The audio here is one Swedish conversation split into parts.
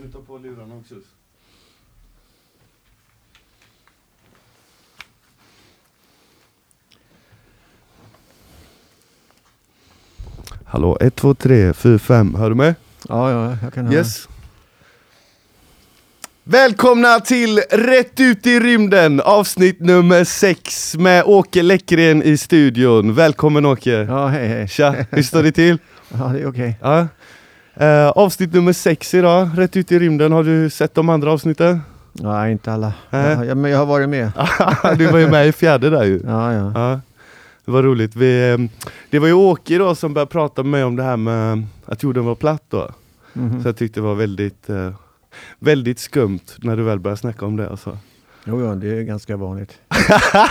Kan du ta på lurarna också? Hallå, 1, 2, 3, 4, 5. Hör du mig? Ja, ja, jag kan höra. Yes. Välkomna till Rätt ut i rymden, avsnitt nummer 6 med Åke Läckren i studion. Välkommen Åke! Ja, hej hej. Tja, hur står det till? Ja, det är okej. Ja. Eh, avsnitt nummer 6 idag, Rätt ut i rymden. Har du sett de andra avsnitten? Nej, inte alla. Nej. Ja, men jag har varit med. du var ju med i fjärde där ju. Ja, ja. Ja, det var roligt. Vi, eh, det var ju Åke då som började prata med mig om det här med att jorden var platt då. Mhm. Så jag tyckte det var väldigt, eh, väldigt skumt när du väl började snacka om det. Alltså. Jo, ja, det är ganska vanligt.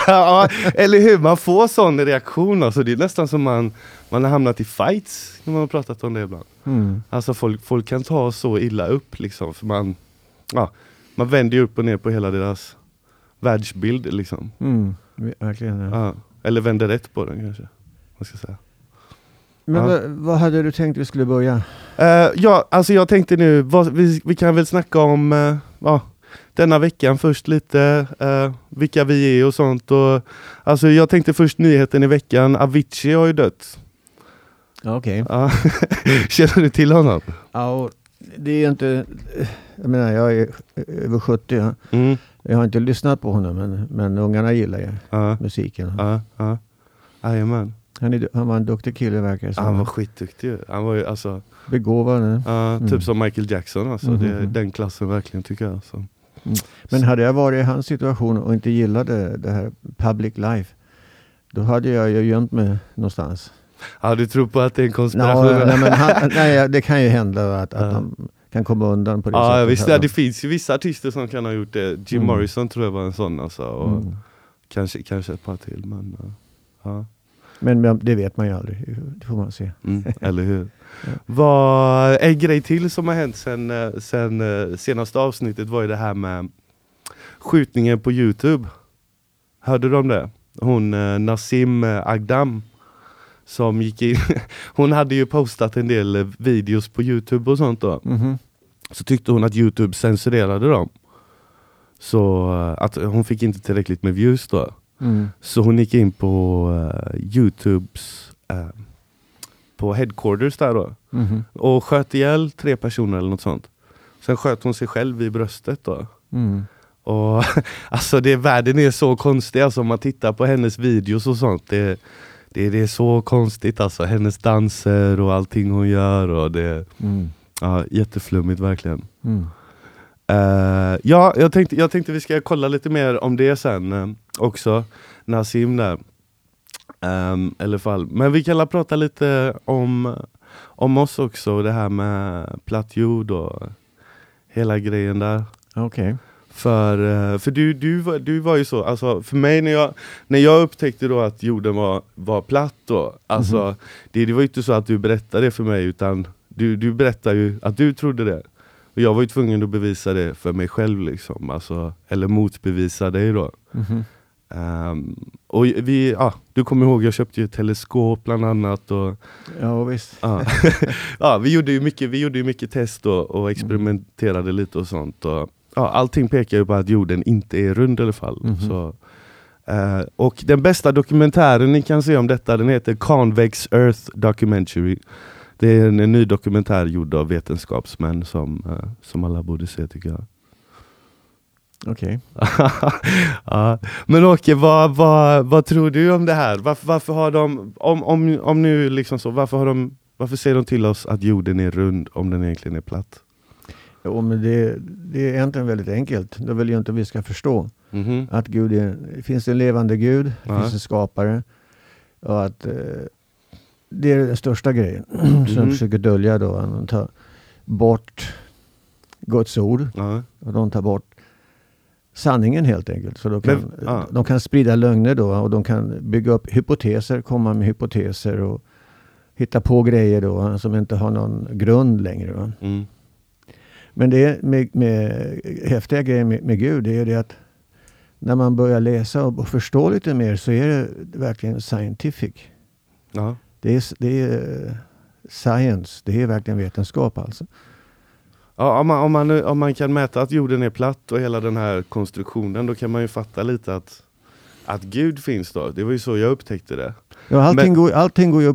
Ja, eller hur, man får sån reaktion. Alltså, det är nästan som man, man har hamnat i fights när man har pratat om det ibland. Mm. Alltså folk, folk kan ta så illa upp liksom. För man, ja, man vänder ju upp och ner på hela deras världsbild liksom. Mm. Verkligen. Ja. Ja. Eller vänder rätt på den kanske. Man ska säga. Men Ja. vad, hade du tänkt vi skulle börja? Eh, ja, alltså jag tänkte nu, vad, vi, vi kan väl snacka om uh, denna veckan först lite, eh, vilka vi är och sånt. Och, alltså jag tänkte först nyheten i veckan, Avicii har ju dött. Okej. Ja. Känner du till honom? Ja, det är inte... Jag menar, jag är över 70. Ja. Mm. Jag har inte lyssnat på honom, men, men ungarna gillar ju Ja, musiken. ja, ja. Jajamän. Han, är, han var en duktig kille verkar det som. Han var skitduktig. Han var ju alltså, Begåvad. ja, typ Mm. som Michael Jackson alltså. Det är Mhm. den klassen verkligen tycker jag. Alltså. Men hade jag varit i hans situation och inte gillade det här public life, då hade jag ju gömt mig någonstans. Ja, du tror på att det är en konspiration? nej, men han, nej, det kan ju hända att, att Ja. han kan komma undan på det Ja, sättet. visst, ja, det finns ju vissa artister som kan ha gjort det. Jim Mm. Morrison tror jag var en sån alltså. Och Mm. kanske, kanske ett par till. Men, ja. Men, det vet man ju aldrig. Det får man se. Mm, eller hur? Ja. Vad, en grej till som har hänt sen, eh, sen eh, senaste avsnittet var ju det här med skjutningen på Youtube. Hörde du om det? Hon eh, Nassim Agdam som gick in. Hon hade ju postat en del videos på Youtube och sånt då. Mhm. Så tyckte hon att Youtube censurerade dem. Så att hon fick inte tillräckligt med views då. Mm. Så hon gick in på eh, Youtubes eh, på headquarters där då Mhm. och sköt ihjäl tre personer eller något sånt. Sen sköt hon sig själv i bröstet då. Mm. Och alltså det, världen är så konstig alltså om man tittar på hennes videos och sånt. Det, det, det är så konstigt alltså. Hennes danser och allting hon gör och det Mm. ja, jätteflummigt verkligen. Mm. Eh, ja, jag tänkte, jag tänkte vi ska kolla lite mer om det sen eh, också. Nassim där. Um, eller fall. Men vi kan prata lite om, om oss också, det här med platt jord och hela grejen där. Okej. För, eh, för du, du, du var ju så, alltså för mig när jag, när jag upptäckte då att jorden var, var platt då, alltså Mhm. det, det var ju inte så att du berättade det för mig utan du, du berättade ju att du trodde det. Och jag var ju tvungen att bevisa det för mig själv liksom, alltså, eller motbevisa dig då. Mhm. Ehm, och vi, ja, du kommer ihåg, jag köpte ju teleskop bland annat och Ja, visst. Ja. ja, vi gjorde ju mycket, vi gjorde ju mycket test och, och experimenterade lite och sånt. Och, ja, allting pekar ju på att jorden inte är rund i alla fall. Mhm. Så, eh, och den bästa dokumentären ni kan se om detta, den heter Convex Earth Documentary. Det är en, en ny dokumentär gjord av vetenskapsmän som, eh, som alla borde se tycker jag. Okej. ja. Men Åke, vad, vad, vad tror du om det här? Varför, varför har de, om, om, om nu liksom så, varför, har de, varför säger de till oss att jorden är rund om den egentligen är platt? Jo, men det, det är egentligen väldigt enkelt. De vill ju inte att vi ska förstå Mhm. att Gud är, det finns en levande Gud, det Ja. finns en skapare. Och att eh, det är den största grejen som de Mhm. försöker dölja då. De tar bort Guds ord Ja. och de tar bort sanningen helt enkelt. Så de kan, Men- ja. de kan sprida lögner då och de kan bygga upp hypoteser, komma med hypoteser och hitta på grejer då som inte har någon grund längre. Mm. Men det med, med häftiga grejer med, med Gud, det är det att när man börjar läsa och, och förstå lite mer så är det verkligen scientific. Ja. Det är, det är eh, science, det är verkligen vetenskap alltså. Ja, om, man, om, man, om man kan mäta att jorden är platt och hela den här konstruktionen, då kan man ju fatta lite att, att Gud finns då. Det var ju så jag upptäckte det. Ja, allting, Men- går, allting går ju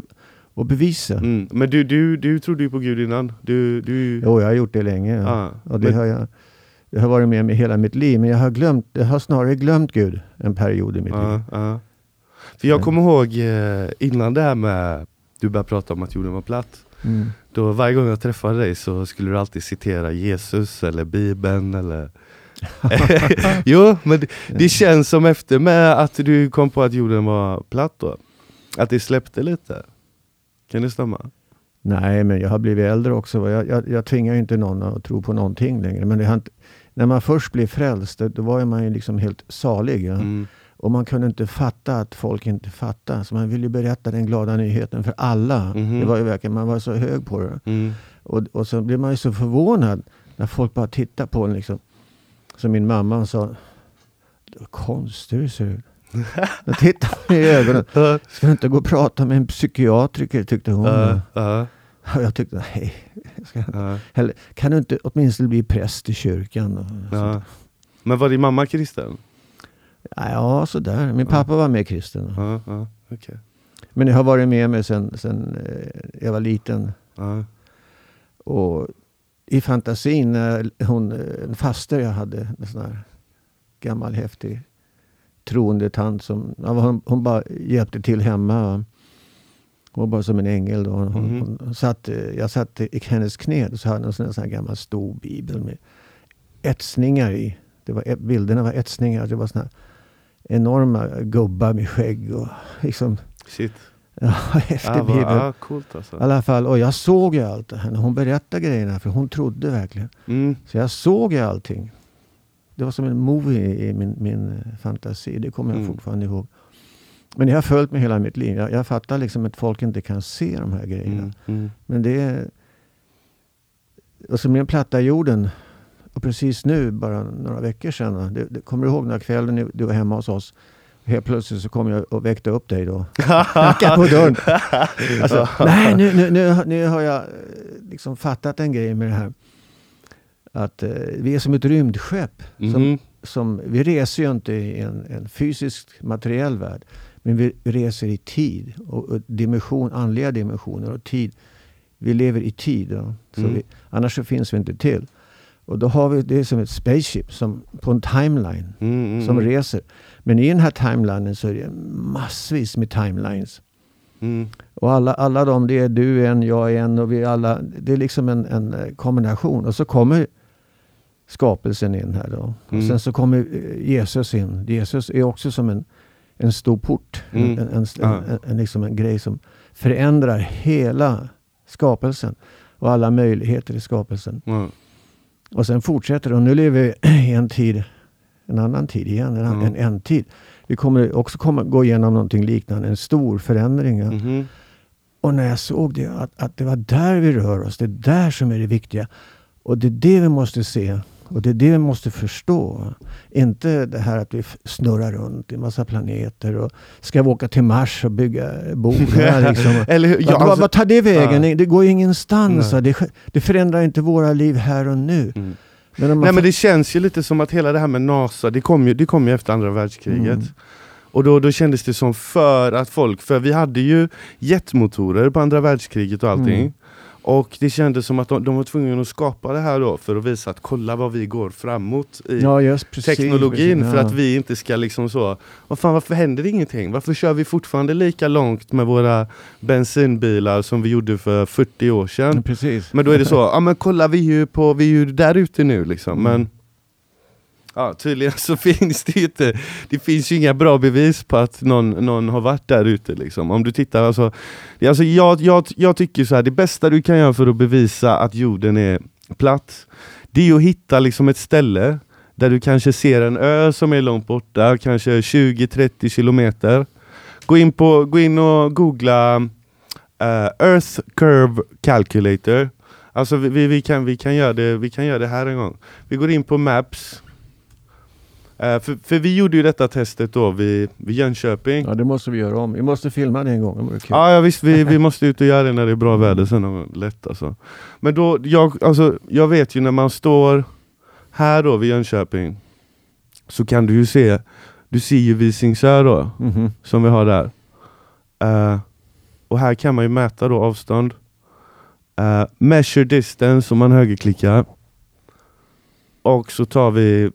att bevisa. Mm. Men du, du, du trodde ju på Gud innan. Du, du, Jo, jag har gjort det länge. Ja. Ja, Och det, men- har jag, det har varit med mig hela mitt liv. Men jag har, glömt, jag har snarare glömt Gud en period i mitt liv. Ja, ja. För jag Men- kommer ihåg eh, innan det här med, du började prata om att jorden var platt. Mm. Då varje gång jag träffade dig så skulle du alltid citera Jesus eller Bibeln eller Jo, men det, det känns som efter med att du kom på att jorden var platt då. Att det släppte lite. Kan det stämma? Nej, men jag har blivit äldre också. Jag, jag, jag tvingar inte någon att tro på någonting längre. Men inte, när man först blev frälst, då- då var man ju liksom helt salig. Ja? Mm. Och man kunde inte fatta att folk inte fattade. Så man ville berätta den glada nyheten för alla. Mhm. Det var ju verkligen, man var så hög på det. Mm. Och, och så blev man ju så förvånad när folk bara tittade på en liksom. Så min mamma sa, konstig du ser ut. Då tittade hon i ögonen. Ska du inte gå och prata med en psykiatriker tyckte hon. ja, ja, Och jag tyckte, nej. ja, eller, kan du inte åtminstone bli präst i kyrkan? Men var din mamma kristen? Ja, sådär. Min pappa var med kristen. Ja, ja, okej. Men jag har varit med mig sen, sen eh, jag var liten. Ja, Och i fantasin, när hon, eh, en faster jag hade, en sån här gammal häftig troende tant som, ja, hon, hon bara hjälpte till hemma. va. Hon var bara som en ängel. Då. Hon, Mhm. hon satt, eh, jag satt i hennes knä och så hade hon en sån här, gammal stor bibel med etsningar i. Det var, bilderna var etsningar. Det var såna här enorma gubbar med skägg och liksom, shit. ja, häftig Ja, vad, bibel. ja, coolt I alltså. alla fall, och jag såg ju allt det här när hon berättade grejerna, för hon trodde verkligen. Mm. Så jag såg ju allting. Det var som en movie i min, min eh, fantasi, det kommer jag Mm. fortfarande ihåg. Men det har följt mig hela mitt liv. Jag, jag fattar liksom att folk inte kan se de här grejerna. Mm. Mm. Men det är... Och så med den platta jorden. Och precis nu, bara några veckor sedan. Det, det, kommer du ihåg när kvällen du var hemma hos oss? Helt plötsligt så kom jag och väckte upp dig då. Knackade på dörren. Alltså, nej, nu, nu, nu, nu har jag eh, liksom fattat en grej med det här. Att eh, vi är som ett rymdskepp. Som, Mhm. som, vi reser ju inte i en, en fysisk materiell värld. Men vi reser i tid. Och, och dimension, andliga dimensioner och tid. Vi lever i tid. Ja. Så Mm. vi, annars så finns vi inte till. Och då har vi det som ett spaceship som, på en timeline Mm, mm, som mm. reser. Men i den här timelinen så är det massvis med timelines. Mm. Och alla, alla de, det är du en, jag är en och vi alla. Det är liksom en, en eh, kombination. Och så kommer skapelsen in här då. Och Mm. sen så kommer eh, Jesus in. Jesus är också som en, en stor port. Mm. En, en, en, Ja. en, en, liksom en grej som förändrar hela skapelsen. Och alla möjligheter i skapelsen. Och sen fortsätter det. Och nu lever vi i en tid, en annan tid igen, en, Mm. en, en tid. Vi kommer också komma, gå igenom någonting liknande, en stor förändring. ja. Mhm. Och när jag såg det, att, att det var där vi rör oss, det är där som är det viktiga. Och det är det vi måste se. Och det är det vi måste förstå. Inte det här att vi snurrar runt i massa planeter och ska vi åka till Mars och bygga bord liksom. Eller hur? Ja, Ja, alltså, vad tar det vägen? Det går ju ingenstans. Det, det förändrar inte våra liv här och nu. mm. Men Nej men det känns ju lite som att hela det här med NASA, det kom ju, det kom ju efter andra världskriget. Mm. Och då, då kändes det som för att folk, för vi hade ju jetmotorer på andra världskriget och allting. Mm. Och det kändes som att de, de var tvungna att skapa det här då för att visa att kolla vad vi går framåt i ja, just, precis, teknologin precis, för ja. att vi inte ska liksom så, vad fan varför händer ingenting? Varför kör vi fortfarande lika långt med våra bensinbilar som vi gjorde för 40 år sedan? Precis. Men då är det så, ja men kolla vi är ju, på, vi är ju där ute nu liksom. Mm. Men ja, tydligen så finns det ju inte, det finns ju inga bra bevis på att någon, någon har varit där ute liksom. Om du tittar, alltså, alltså jag, jag, jag tycker så här, det bästa du kan göra för att bevisa att jorden är platt, det är ju att hitta liksom ett ställe där du kanske ser en ö som är långt borta, kanske 20-30 kilometer. Gå in, på, gå in och googla uh, Earth Curve Calculator. Alltså vi, vi, vi, kan, vi, kan göra det, vi kan göra det här en gång. Vi går in på Maps. Eh, för, för vi gjorde ju detta testet då vid, vid Jönköping. Ja, det måste vi göra om. Vi måste filma det en gång. Det vore kul. Ja, ja visst, vi, vi måste ut och göra det när det är bra väder sen. Lätt alltså. Men då, jag, alltså, jag vet ju när man står här då vid Jönköping så kan du ju se, du ser ju Visingsö då, Mhm. som vi har där. Eh, och här kan man ju mäta då avstånd. Eh, measure distance om man högerklickar. Och så tar vi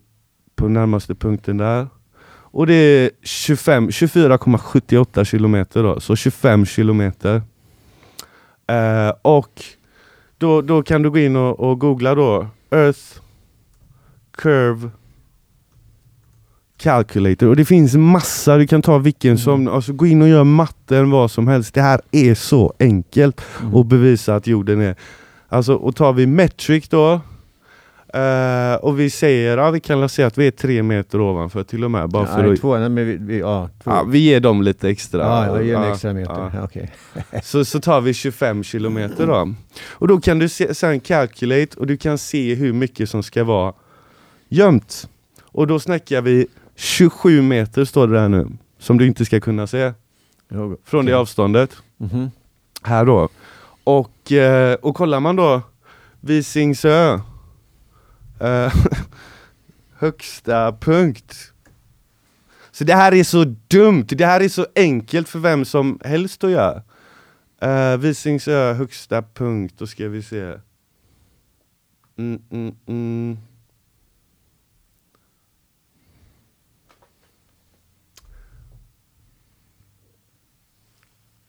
på närmaste punkten där. Och det är 25 24,78 kilometer då, så 25 kilometer. Eh, och då, då kan du gå in och, och googla då Earth Curve Calculator och det finns massa, du kan ta vilken som, alltså gå in och gör matten vad som helst. Det här är så enkelt Mm. att bevisa att jorden är, alltså och tar vi metric då eh, och vi säger, ja vi kan säga att vi är tre meter ovanför till och med bara för Nej, att, två, nej, men vi, vi, ja, två. ja, vi ger dem lite extra. ja, jag ger en Ja, extra meter. ja. Ja. Okej. Så, så tar vi 25 kilometer då. Och då kan du se, sen calculate och du kan se hur mycket som ska vara gömt. Och då snackar vi 27 meter står det där nu, som du inte ska kunna se från det avståndet. Mhm. Här då. Och, eh, och kollar man då Visingsö Eh, högsta punkt. Så det här är så dumt, det här är så enkelt för vem som helst att göra. Uh, Visingsö högsta punkt, då ska vi se. Mm, mm, mm.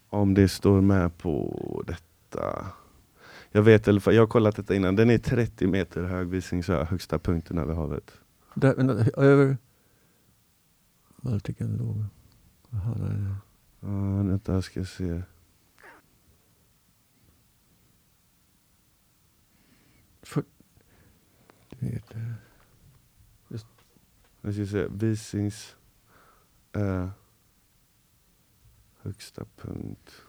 Om det står med på detta. Jag vet i jag har kollat detta innan, den är 30 meter hög Visingsö, högsta punkten över havet. Där, över... Baltiken låg... Jaha, nej, nej. Ja, vänta jag ska se. För, det heter, Jag ska se, Visings eh, högsta punkt.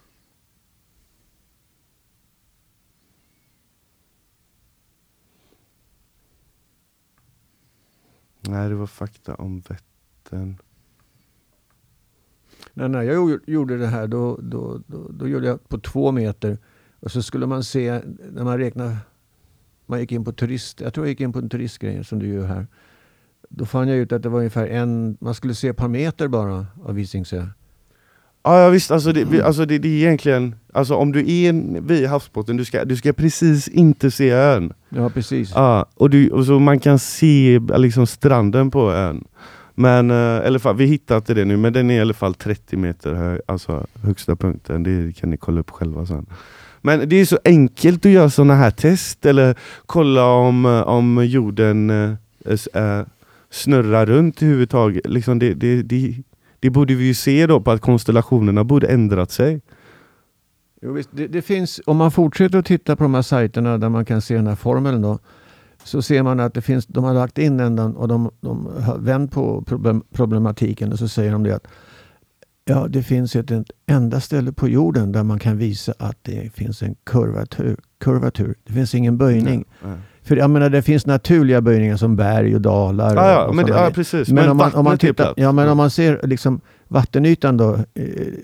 Nej, det var fakta om Vättern. nej, nej, jag gjorde- det här, då, då, då, då gjorde jag på två meter. Och så skulle man se, när man räknar, man gick in på turist, jag tror jag gick in på en turistgrej som du gör här. Då fann jag ut att det var ungefär en, man skulle se ett par meter bara av Visingsö. Ja, ja visst, alltså det, alltså det, det är egentligen, alltså om du är vid havsbotten, du ska, du ska precis inte se ön. Ja, precis. Ja, och, du, och så man kan se liksom stranden på ön. Men, eh, eller fall, vi hittar inte det nu, men den är i alla fall 30 meter hög, alltså högsta punkten. Det kan ni kolla upp själva sen. Men det är så enkelt att göra sådana här test, eller kolla om, eh, om jorden eh, eh snurrar runt överhuvudtaget. Liksom det, det, det, det borde vi ju se då på att konstellationerna borde ändrat sig. Jo, visst, det, det finns, om man fortsätter att titta på de här sajterna där man kan se den här formeln då, så ser man att det finns, de har lagt in den och de, de har vänt på problem, problematiken och så säger de det att ja, det finns ett, ett enda ställe på jorden där man kan visa att det finns en kurvatur. kurvatur. Det finns ingen böjning. Ja. För jag menar, det finns naturliga böjningar som berg och dalar. Ja, ja, och men det, ja precis. Men, om, man, om, man tittar, ja, men om man ser liksom vattenytan då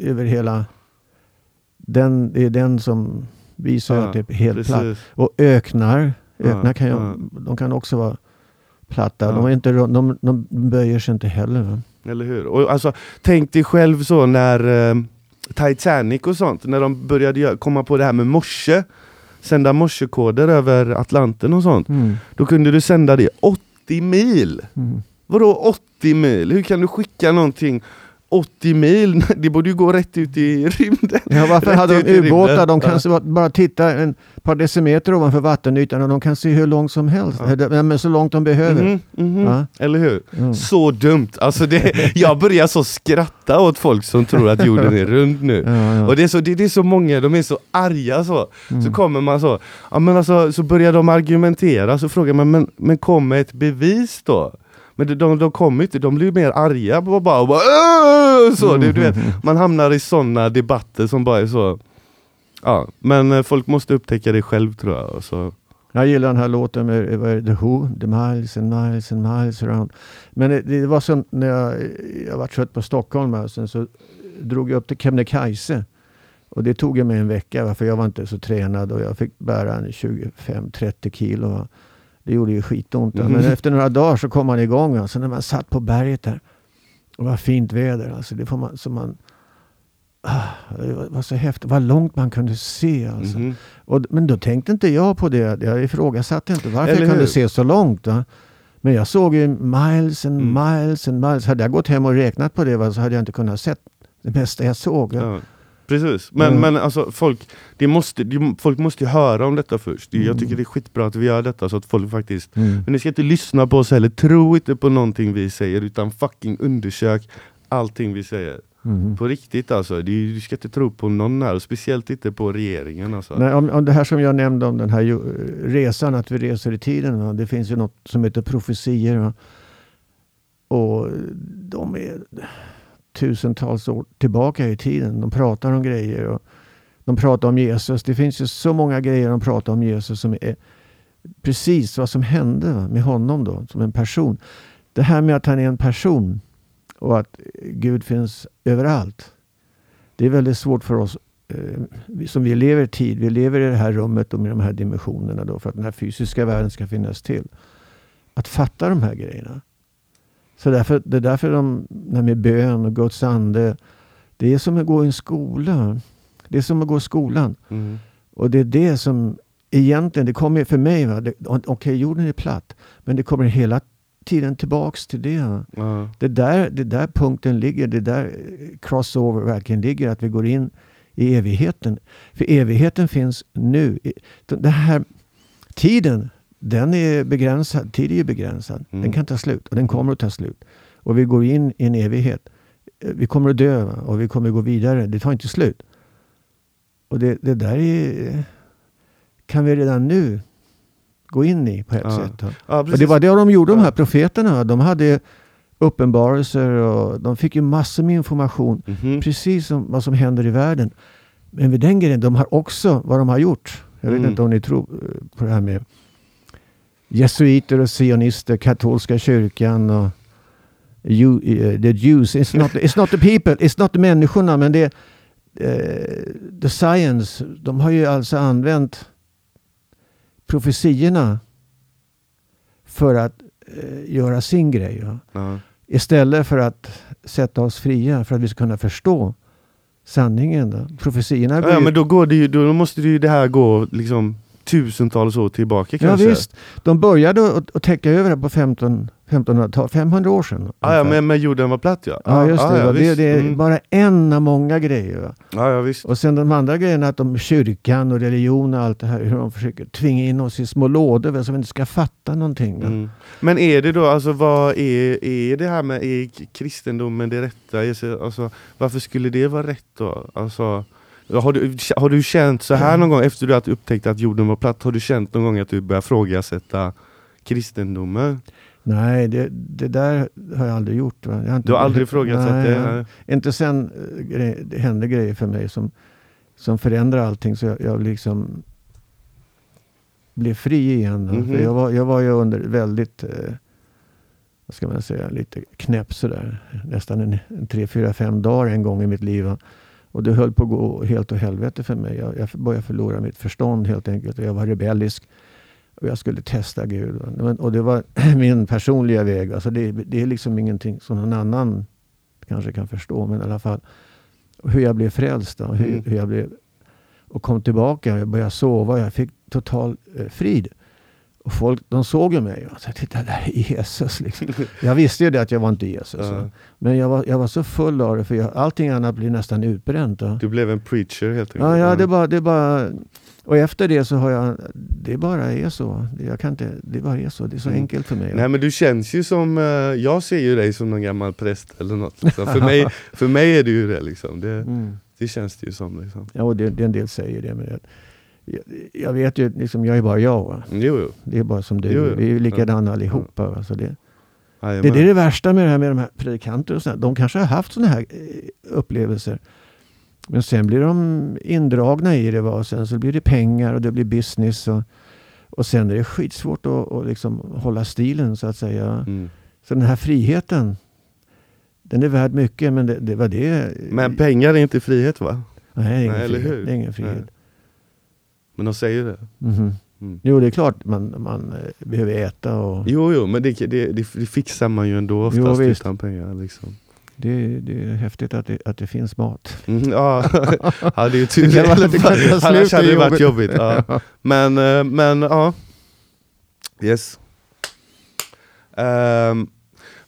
över hela den, det är den som visar Ja, att det är helt platt. precis. Och öknar, öknar Ja, kan ju, ja. de kan också vara platta. De, är inte, de, de böjer sig inte heller. Va? Eller hur? Och alltså, tänk dig själv så när eh, Titanic och sånt, när de började komma på det här med morse, sända morsekoder över Atlanten och sånt. Mm. Då kunde du sända det 80 mil. Mm. Vadå 80 mil? Hur kan du skicka någonting 80 mil? Det borde ju gå rätt ut i rymden. Ja, varför Rätt hade de ubåtar? De kan Ja. bara titta en par decimeter ovanför vattenytan och de kan se hur långt som helst. Ja. Men så långt de behöver. Mhm, mhm. Ja. Eller hur? Ja. Så dumt! Alltså det, jag börjar så skratta åt folk som tror att jorden är rund nu. Och det är, så, det, det är så många, de är så arga så. Mm. Så kommer man så, ja, men alltså, så börjar de argumentera, så frågar man, men, men kom med ett bevis då? Men de, de, de kommer inte, de blir mer arga och bara, och bara "Åh!" så, det, du vet, Man hamnar i sådana debatter som bara är så Ja, men eh, folk måste upptäcka det själv tror jag så, Jag gillar den här låten med vad är The Who, The Miles and Miles and Miles Around. Men det, det var så när jag, jag var trött på Stockholm och sen så drog jag upp till Kebnekaise. Och det tog mig en vecka för jag var inte så tränad och jag fick bära 25-30 kilo. Det gjorde ju skitont. Mm. Men efter några dagar så kom man igång. Alltså när man satt på berget där. Det var fint väder. Alltså det får man, så man, ah, det var så häftigt. Vad långt man kunde se. Alltså. Mm. Och, men då tänkte inte jag på det. Jag ifrågasatte inte varför Eller jag kunde hur? se så långt. Va? Men jag såg ju miles and mm. miles and miles. Hade jag gått hem och räknat på det va, så hade jag inte kunnat se det mesta jag såg. Ja. Precis, men, mm. men alltså folk, det måste, det, folk måste ju höra om detta först. Mm. Jag tycker det är skitbra att vi gör detta så att folk faktiskt... Mm. Men ni ska inte lyssna på oss heller, tro inte på någonting vi säger utan fucking undersök allting vi säger. Mm. På riktigt alltså, du ska inte tro på någon här, speciellt inte på regeringen. Alltså. Nej, om, om det här som jag nämnde om den här resan, att vi reser i tiden. Va? Det finns ju något som heter profetier. Va? Och de är tusentals år tillbaka i tiden. De pratar om grejer. Och de pratar om Jesus. Det finns ju så många grejer de pratar om Jesus som är precis vad som hände med honom då, som en person. Det här med att han är en person och att Gud finns överallt. Det är väldigt svårt för oss eh, som vi lever i tid. Vi lever i det här rummet och med de här dimensionerna då för att den här fysiska världen ska finnas till. Att fatta de här grejerna. Så därför, det är därför de, det med bön och Guds ande, det är som att gå i en skola. Det är som att gå i skolan. Mm. Och det är det som egentligen, det kommer för mig, okej okay, jorden är platt, men det kommer hela tiden tillbaks till det. Mm. Det, där, det där punkten ligger, det där crossover verkligen ligger, att vi går in i evigheten. För evigheten finns nu. Den här tiden, den är begränsad. Tid är ju begränsad. Mm. Den kan ta slut och den kommer att ta slut. Och vi går in i en evighet. Vi kommer att dö och vi kommer att gå vidare. Det tar inte slut. Och det, det där är, kan vi redan nu gå in i på ett ja. sätt. Ja, och det var det de gjorde, de här profeterna. De hade uppenbarelser och de fick ju massor med information. Mm -hmm. Precis om vad som händer i världen. Men vid den grejen, de har också vad de har gjort. Jag vet mm. inte om ni tror på det här med jesuiter och sionister, katolska kyrkan och you, uh, the Jews. It's not, it's not the people, it's not the människorna, men det uh, the science. De har ju alltså använt profetiorna för att uh, göra sin grej. Ja. Uh-huh. Istället för att sätta oss fria för att vi ska kunna förstå sanningen. Då. Profetiorna ja, ja, men då, går det ju, då måste det ju det här gå liksom tusentals år tillbaka kanske? Ja, visst. De började att täcka över det på 15, 1500 500 år sedan. Ah, ja, men, men jorden var platt ja. Ja, just det. Ah, ja, det, det, är mm. bara en av många grejer. Ah, ja, visst. Och sen de andra grejerna, att de kyrkan och religion och allt det här, hur de försöker tvinga in oss i små lådor så vi inte ska fatta någonting. Mm. Men är det då, alltså vad är, är det här med, är kristendomen det rätta? Alltså, varför skulle det vara rätt då? Alltså, har du, har du känt så här någon gång efter du har upptäckt att jorden var platt? Har du känt någon gång att du börjar frågasätta kristendomen? Nej, det, det där har jag aldrig gjort. Jag har inte, du har aldrig ifrågasatt det? Nej. Inte sen eh, det hände grejer för mig som, som förändrar allting. Så jag, jag liksom blev fri igen. Mm -hmm. Jag, var, jag var ju under väldigt, eh, vad ska man säga, lite knäpp sådär. Nästan en, en tre, fyra, fem dagar en gång i mitt liv. Och det höll på att gå helt åt helvete för mig. Jag, jag började förlora mitt förstånd helt enkelt. Jag var rebellisk. Och jag skulle testa Gud. Och det var min personliga väg. Alltså det, det är liksom ingenting som någon annan kanske kan förstå. Men i alla fall hur jag blev frälst. Då, hur, mm. hur jag blev, och kom tillbaka. Jag började sova. Jag fick total eh, frid. Och folk de såg ju mig och sa, titta där är Jesus. Liksom. Jag visste ju det att jag var inte Jesus. Ja. Men jag var, jag var så full av det för jag, allting annat blir nästan utbränt. Då. Du blev en preacher helt enkelt? Ja, ja det, bara, det bara... Och efter det så har jag... Det bara är så. Jag kan inte, det bara är så. Det är så mm. enkelt för mig. Nej men du känns ju som... Eh, jag ser ju dig som någon gammal präst eller något. Liksom. för, mig, för mig är du ju det liksom. Det, mm. det känns det ju som. Liksom. Ja, och det, det en del säger det. Men jag, vet ju, liksom, jag är bara jag. Va? Jo, jo. Det är bara som du. Jo, jo. Vi är likadana ja. allihopa. Va? Så det, det, det är det värsta med det här med de här predikanter och sådär. De kanske har haft sådana här eh, upplevelser. Men sen blir de indragna i det. Va? Och sen så blir det pengar och det blir business. Och, Och sen är det skitsvårt att, att liksom hålla stilen så att säga. Mm. Så den här friheten, den är värd mycket men det, det var det. Men pengar är inte frihet va? Nej, det är ingen Nej, eller frihet. hur? Det är ingen frihet. Nej. Men de säger det. Mhm. Mm. Jo, det är klart man, man eh, behöver äta och Jo, jo, men det, det, det, fixar man ju ändå Jo, oftast visst. utan pengar. Liksom. det, det är häftigt att det, att det finns mat. Mm, ja. ja, det är ju tur. Det kan vara- det kan ta Annars hade det varit jobbigt. Ja. Men, eh, men ja. Yes. Ehm,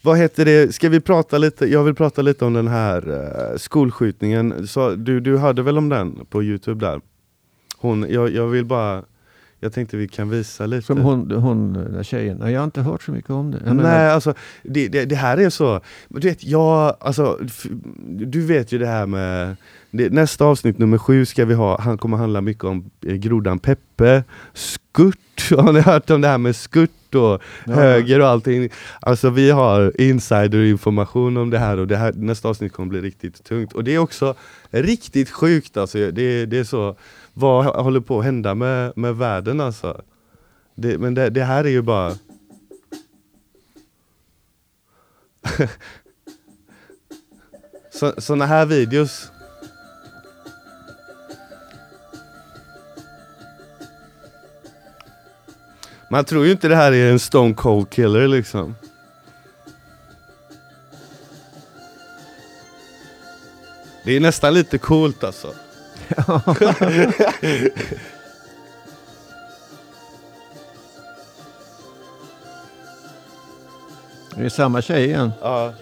vad heter det, ska vi prata lite, jag vill prata lite om den här uh, skolskjutningen. Så, du, du hörde väl om den på Youtube där? Hon, jag, jag vill bara, jag tänkte vi kan visa lite. Som hon, hon den där tjejen. Nej, jag har inte hört så mycket om det. Jag Nej, menar, alltså det, det, det här är så, du vet, jag, alltså, du vet ju det här med det, Nästa avsnitt, nummer sju, ska vi ha, han kommer handla mycket om eh, grodan Peppe, skurt, har ni hört om det här med skurt och Ja. höger och allting? Alltså vi har insiderinformation om det här och det här, nästa avsnitt kommer bli riktigt tungt. Och det är också riktigt sjukt alltså, det, det är så, vad håller på att hända med, med världen alltså? Det, men det, det här är ju bara Sådana såna här videos Man tror ju inte det här är en stone cold killer liksom Det är nästan lite coolt alltså det är samma tjej igen. Ja.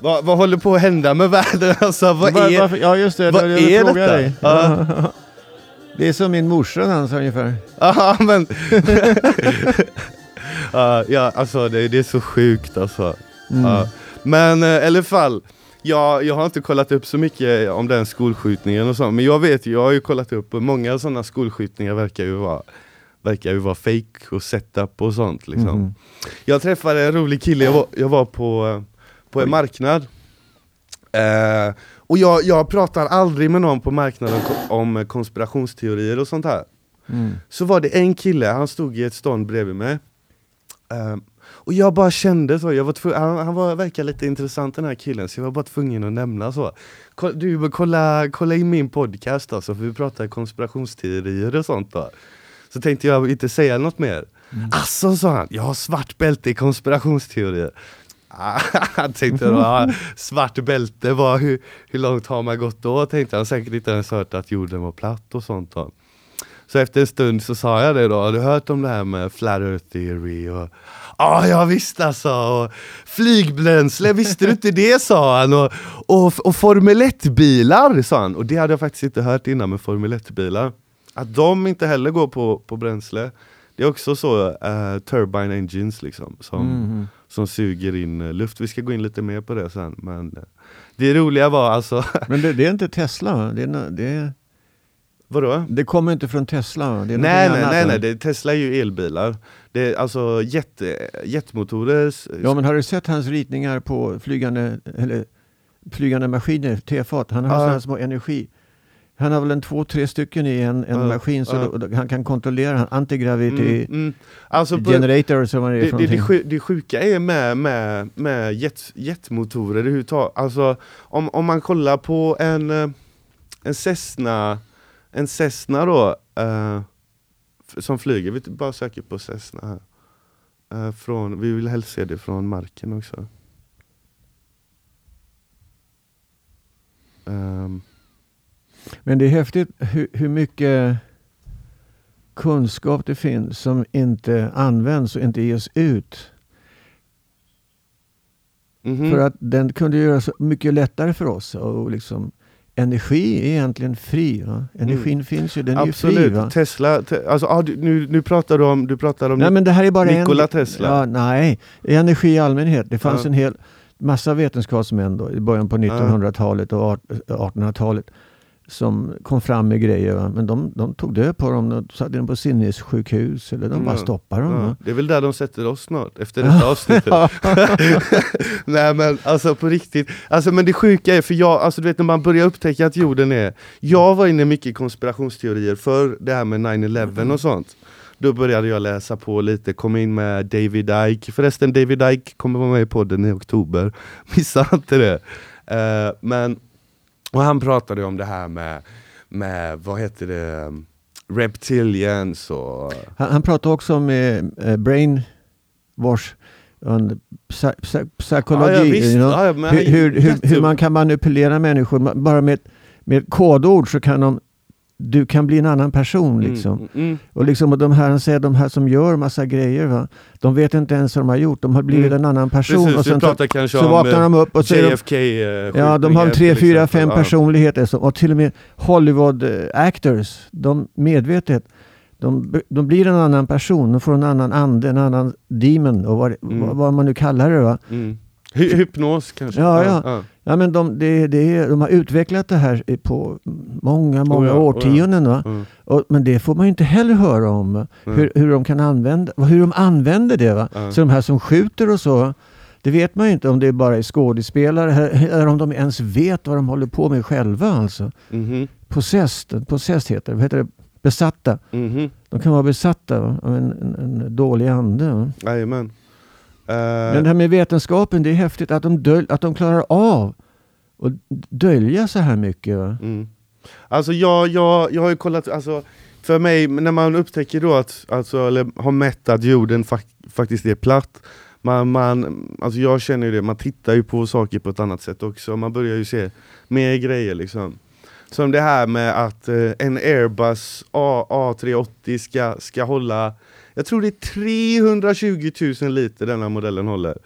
Vad, vad håller på att hända med världen? Alltså, vad Var- är... varför- ja, just det. vad det, är fråga detta? Dig. Ja. Det är som min morsa dansar ungefär. Ja men... Ja, ja alltså det, det är så sjukt alltså. Mm. Ja. Men eh, i alla fall, jag, jag har inte kollat upp så mycket om den skolskjutningen och så, men jag vet jag har ju kollat upp, många sådana skolskjutningar verkar ju vara Verkar ju vara fake och setup och sånt liksom. Mhm. Jag träffade en rolig kille, jag var, jag var på, eh, på en marknad. Eh, Och jag, jag pratar aldrig med någon på marknaden om eh, konspirationsteorier och sånt här. Mm. så var det en kille, han stod i ett stånd bredvid mig. Ehm, Och jag bara kände så, jag var han, han var, verkar lite intressant den här killen så jag var bara tvungen att nämna så. Du, kolla, kolla in min podcast alltså, för vi pratar konspirationsteorier och sånt då. Så tänkte jag inte säga något mer. Mm. Asså sa han, jag har svart bälte i konspirationsteorier Han tänkte då, svart bälte, var, hur, hur långt har man gått då? Tänkte han säkert inte ens hört att jorden var platt och sånt då. Så efter en stund så sa jag det då, har du hört om det här med flat earth theory? Och, Ja, jag visste alltså. Och flygbränsle, visste du inte det? sa han. Och, och, och Formel 1-bilar, sa han. Och det hade jag faktiskt inte hört innan med Formel 1-bilar. Att de inte heller går på, på bränsle. Det är också så, eh, turbine engines liksom, som, Mhm. som suger in eh, luft. Vi ska gå in lite mer på det sen. Men eh, det roliga var alltså, Men det, det är inte Tesla? Det, är, det, är, vadå? det kommer inte från Tesla Nej nej annat, nej, nej, det, Tesla är ju elbilar. Det är alltså jet, jetmotorer. Ja men har du sett hans ritningar på flygande, eller, flygande maskiner, tefat? Han har Ja. sådana små energi. Han har väl en två, tre stycken i en, en Ja, maskin så ja. då, han kan kontrollera antigravity Mm, mm. Alltså på, generator som det är det, det, det, sjuka är med, med, med jet, jetmotorer överhuvudtaget. Alltså om, om man kollar på en, eh, en Cessna, en Cessna då, f- som flyger, vi bara söker på Cessna här. Eh, från, vi vill helst se det från marken också. Ehm, Men det är häftigt hur, hur mycket kunskap det finns som inte används och inte ges ut. mhm. För att den kunde göra så mycket lättare för oss. Och liksom, energi är egentligen fri. Va? Energin finns ju, den är ju fri. Mm. Absolut, Va? Tesla, te, alltså, ah, du, nu, nu pratar du om, du pratar om Nej men det här är bara Nikola en... Tesla. Ja, nej, energi i allmänhet. Det fanns Ja. en hel massa vetenskapsmän då, i början på 1900-talet och art- 1800-talet. Som kom fram med grejer. Va? Men de, de tog död på dem. De satte dem på sinnessjukhus. Eller de bara Ja. stoppade dem. Ja, det är väl där de sätter oss snart, efter detta avsnittet. Nej men alltså på riktigt, alltså men det sjuka är för jag, alltså du vet när man börjar upptäcka att jorden är Jag var inne mycket i konspirationsteorier för det här med 9-11 och sånt Då började jag läsa på lite, kom in med David Icke, förresten David Icke kommer vara med i podden i oktober Missa inte det! Eh, men, och han pratade om det här med, med vad heter det, reptilians och Han, han pratade också om eh, eh, brain wash. and psy, psy, psykologi. Ja, ja, visst. you know? Ja, hur, hur, hur, hur man kan manipulera människor. Bara med, med kodord så kan de du kan bli en annan person liksom. Mm, mm, Och liksom och de här, han säger, de här som gör massa grejer, va? de vet inte ens vad de har gjort. De har blivit Mm. en annan person. Precis, och sen pratar kanske så vaknar de upp och säger de, JFK eh, Ja, de har tre, fyra, fem personligheter. som- Och till och med Hollywood eh, actors, de medvetet, de, de blir en annan person. De får en annan ande, en annan demon och vad, Mm. vad, vad man nu kallar det. Va? Mm. Hy hypnos kanske? Ja, ja. Ja, men de, det är, de har utvecklat det här på många, många Oh ja, oh ja. årtionden. Mm. Och, men det får man ju inte heller höra om. Mm. Hur, hur de kan använda, hur de använder det. Va? Ja. Så de här som skjuter och så, det vet man ju inte om det är bara är skådespelare eller om de ens vet vad de håller på med själva. Alltså. Mhm. Possessed, possessed heter det. Vad heter det? Besatta. Mhm. De kan vara besatta va? av en, en, en dålig ande. Jajamän. Eh, Men det här med vetenskapen, det är häftigt att de, döl, att de klarar av att dölja så här mycket. Mm. Alltså jag, jag, jag har ju kollat, alltså, för mig, när man upptäcker då att, alltså, eller har mätt att jorden fak- faktiskt är platt, man, man, alltså jag känner ju det, man tittar ju på saker på ett annat sätt också, man börjar ju se mer grejer liksom. Som det här med att eh, en Airbus A, A380 ska, ska hålla, jag tror det är 320 000 liter denna modellen håller.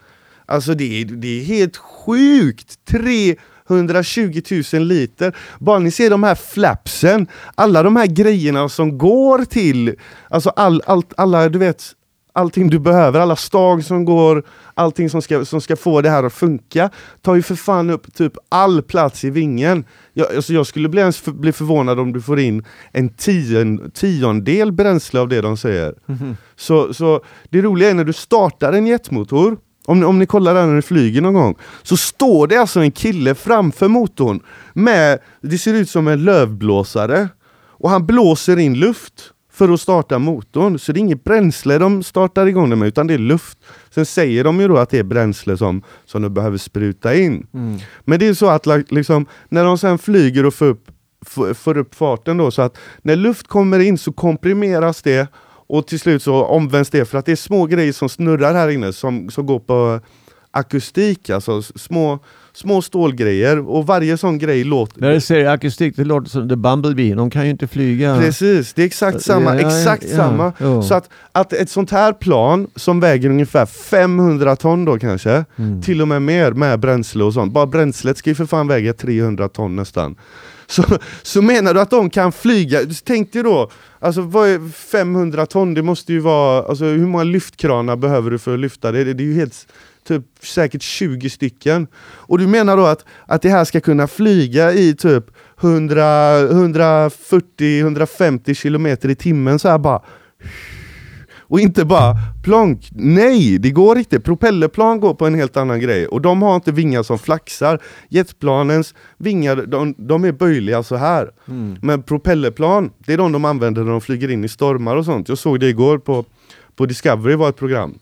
Alltså det är, det är helt sjukt! 320 000 liter! Bara ni ser de här flapsen, alla de här grejerna som går till, alltså all, all, alla du vet, allting du behöver, alla stag som går, allting som ska, som ska få det här att funka, tar ju för fan upp typ all plats i vingen. Jag, alltså jag skulle bli, ens för, bli förvånad om du får in en tion, tiondel bränsle av det de säger. Så, så det roliga är när du startar en jetmotor, om ni, om ni kollar där när ni flyger någon gång, så står det alltså en kille framför motorn med, det ser ut som en lövblåsare, och han blåser in luft för att starta motorn. Så det är inget bränsle de startar igång den med, utan det är luft. Sen säger de ju då att det är bränsle som, som de behöver spruta in. Men det är så att liksom, när de sen flyger och får upp, får, upp farten då, så att när luft kommer in så komprimeras det och till slut så omvänds det för att det är små grejer som snurrar här inne som, som går på akustik, alltså små, små stålgrejer och varje sån grej låter... När du säger akustik, det låter som The Bumblebee. De kan ju inte flyga. Precis, det är exakt samma, Ja, ja, exakt ja, samma. Så att, att ett sånt här plan som väger ungefär 500 ton då kanske, Mm. till och med mer med bränsle och sånt. Bara bränslet ska ju för fan väga 300 ton nästan. Så, så menar du att de kan flyga, tänk dig då, alltså vad är 500 ton, det måste ju vara, alltså hur många lyftkranar behöver du för att lyfta det? Det, det är ju helt, typ säkert 20 stycken. Och du menar då att, att det här ska kunna flyga i typ 140-150 kilometer i timmen så här bara och inte bara plonk, nej det går inte. Propellerplan går på en helt annan grej och de har inte vingar som flaxar. Jetplanens vingar, de, de är böjliga så här. Mm. Men propellerplan, det är de de använder när de flyger in i stormar och sånt. Jag såg det igår på, på Discovery var ett program.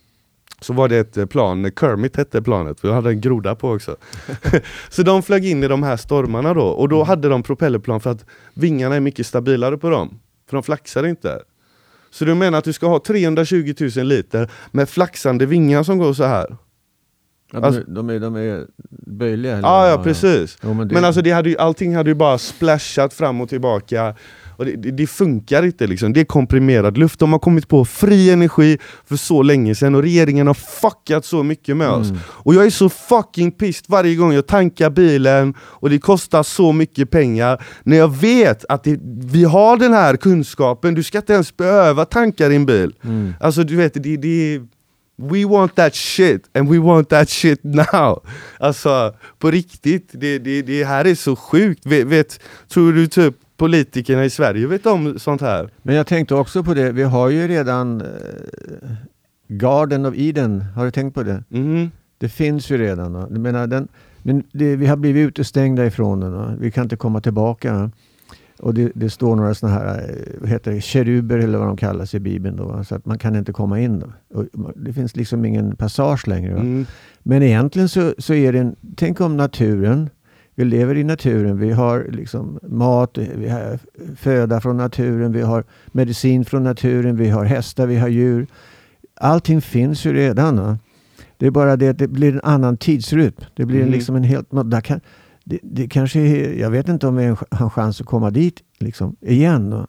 Så var det ett eh, plan, Kermit hette planet, vi hade en groda på också. så de flög in i de här stormarna då, och då hade de propellerplan för att vingarna är mycket stabilare på dem. För de flaxar inte. Så du menar att du ska ha 320 000 liter med flaxande vingar som går så här? Ja, de, Alltså- är- de, är, de är böjliga? eller? Ah, ja, precis. Jo, men det, Men alltså det hade ju, allting hade ju bara splashat fram och tillbaka. Och det, det, det funkar inte liksom, det är komprimerad luft. De har kommit på fri energi för så länge sedan och regeringen har fuckat så mycket med oss. Mm. Och jag är så fucking pissed varje gång jag tankar bilen och det kostar så mycket pengar. När jag vet att det, vi har den här kunskapen, du ska inte ens behöva tanka din bil. Mm. Alltså du vet, det, det, We want that shit and we want that shit now. Alltså på riktigt, det, det, det här är så sjukt. Vet, vet, tror du typ politikerna i Sverige vet om sånt här? Men jag tänkte också på det, vi har ju redan eh, Garden of Eden, har du tänkt på det? Mhm. Det finns ju redan. va? Jag menar, den, men det, vi har blivit utestängda ifrån den. va? Vi kan inte komma tillbaka. va? Och det, det står några sådana här, eh, vad heter det, keruber eller vad de kallas i Bibeln. Då, så att man kan inte komma in. Då. Det finns liksom ingen passage längre. Mm. Men egentligen så, så är det en, tänk om naturen. Vi lever i naturen, vi har liksom mat, vi har föda från naturen, vi har medicin från naturen, vi har hästar, vi har djur. Allting finns ju redan. Va? Det är bara det att det blir en annan tidsrytm. Det blir Mm. liksom en helt... Där kan, det, det kanske är, jag vet inte om vi har en chans att komma dit liksom, igen. va?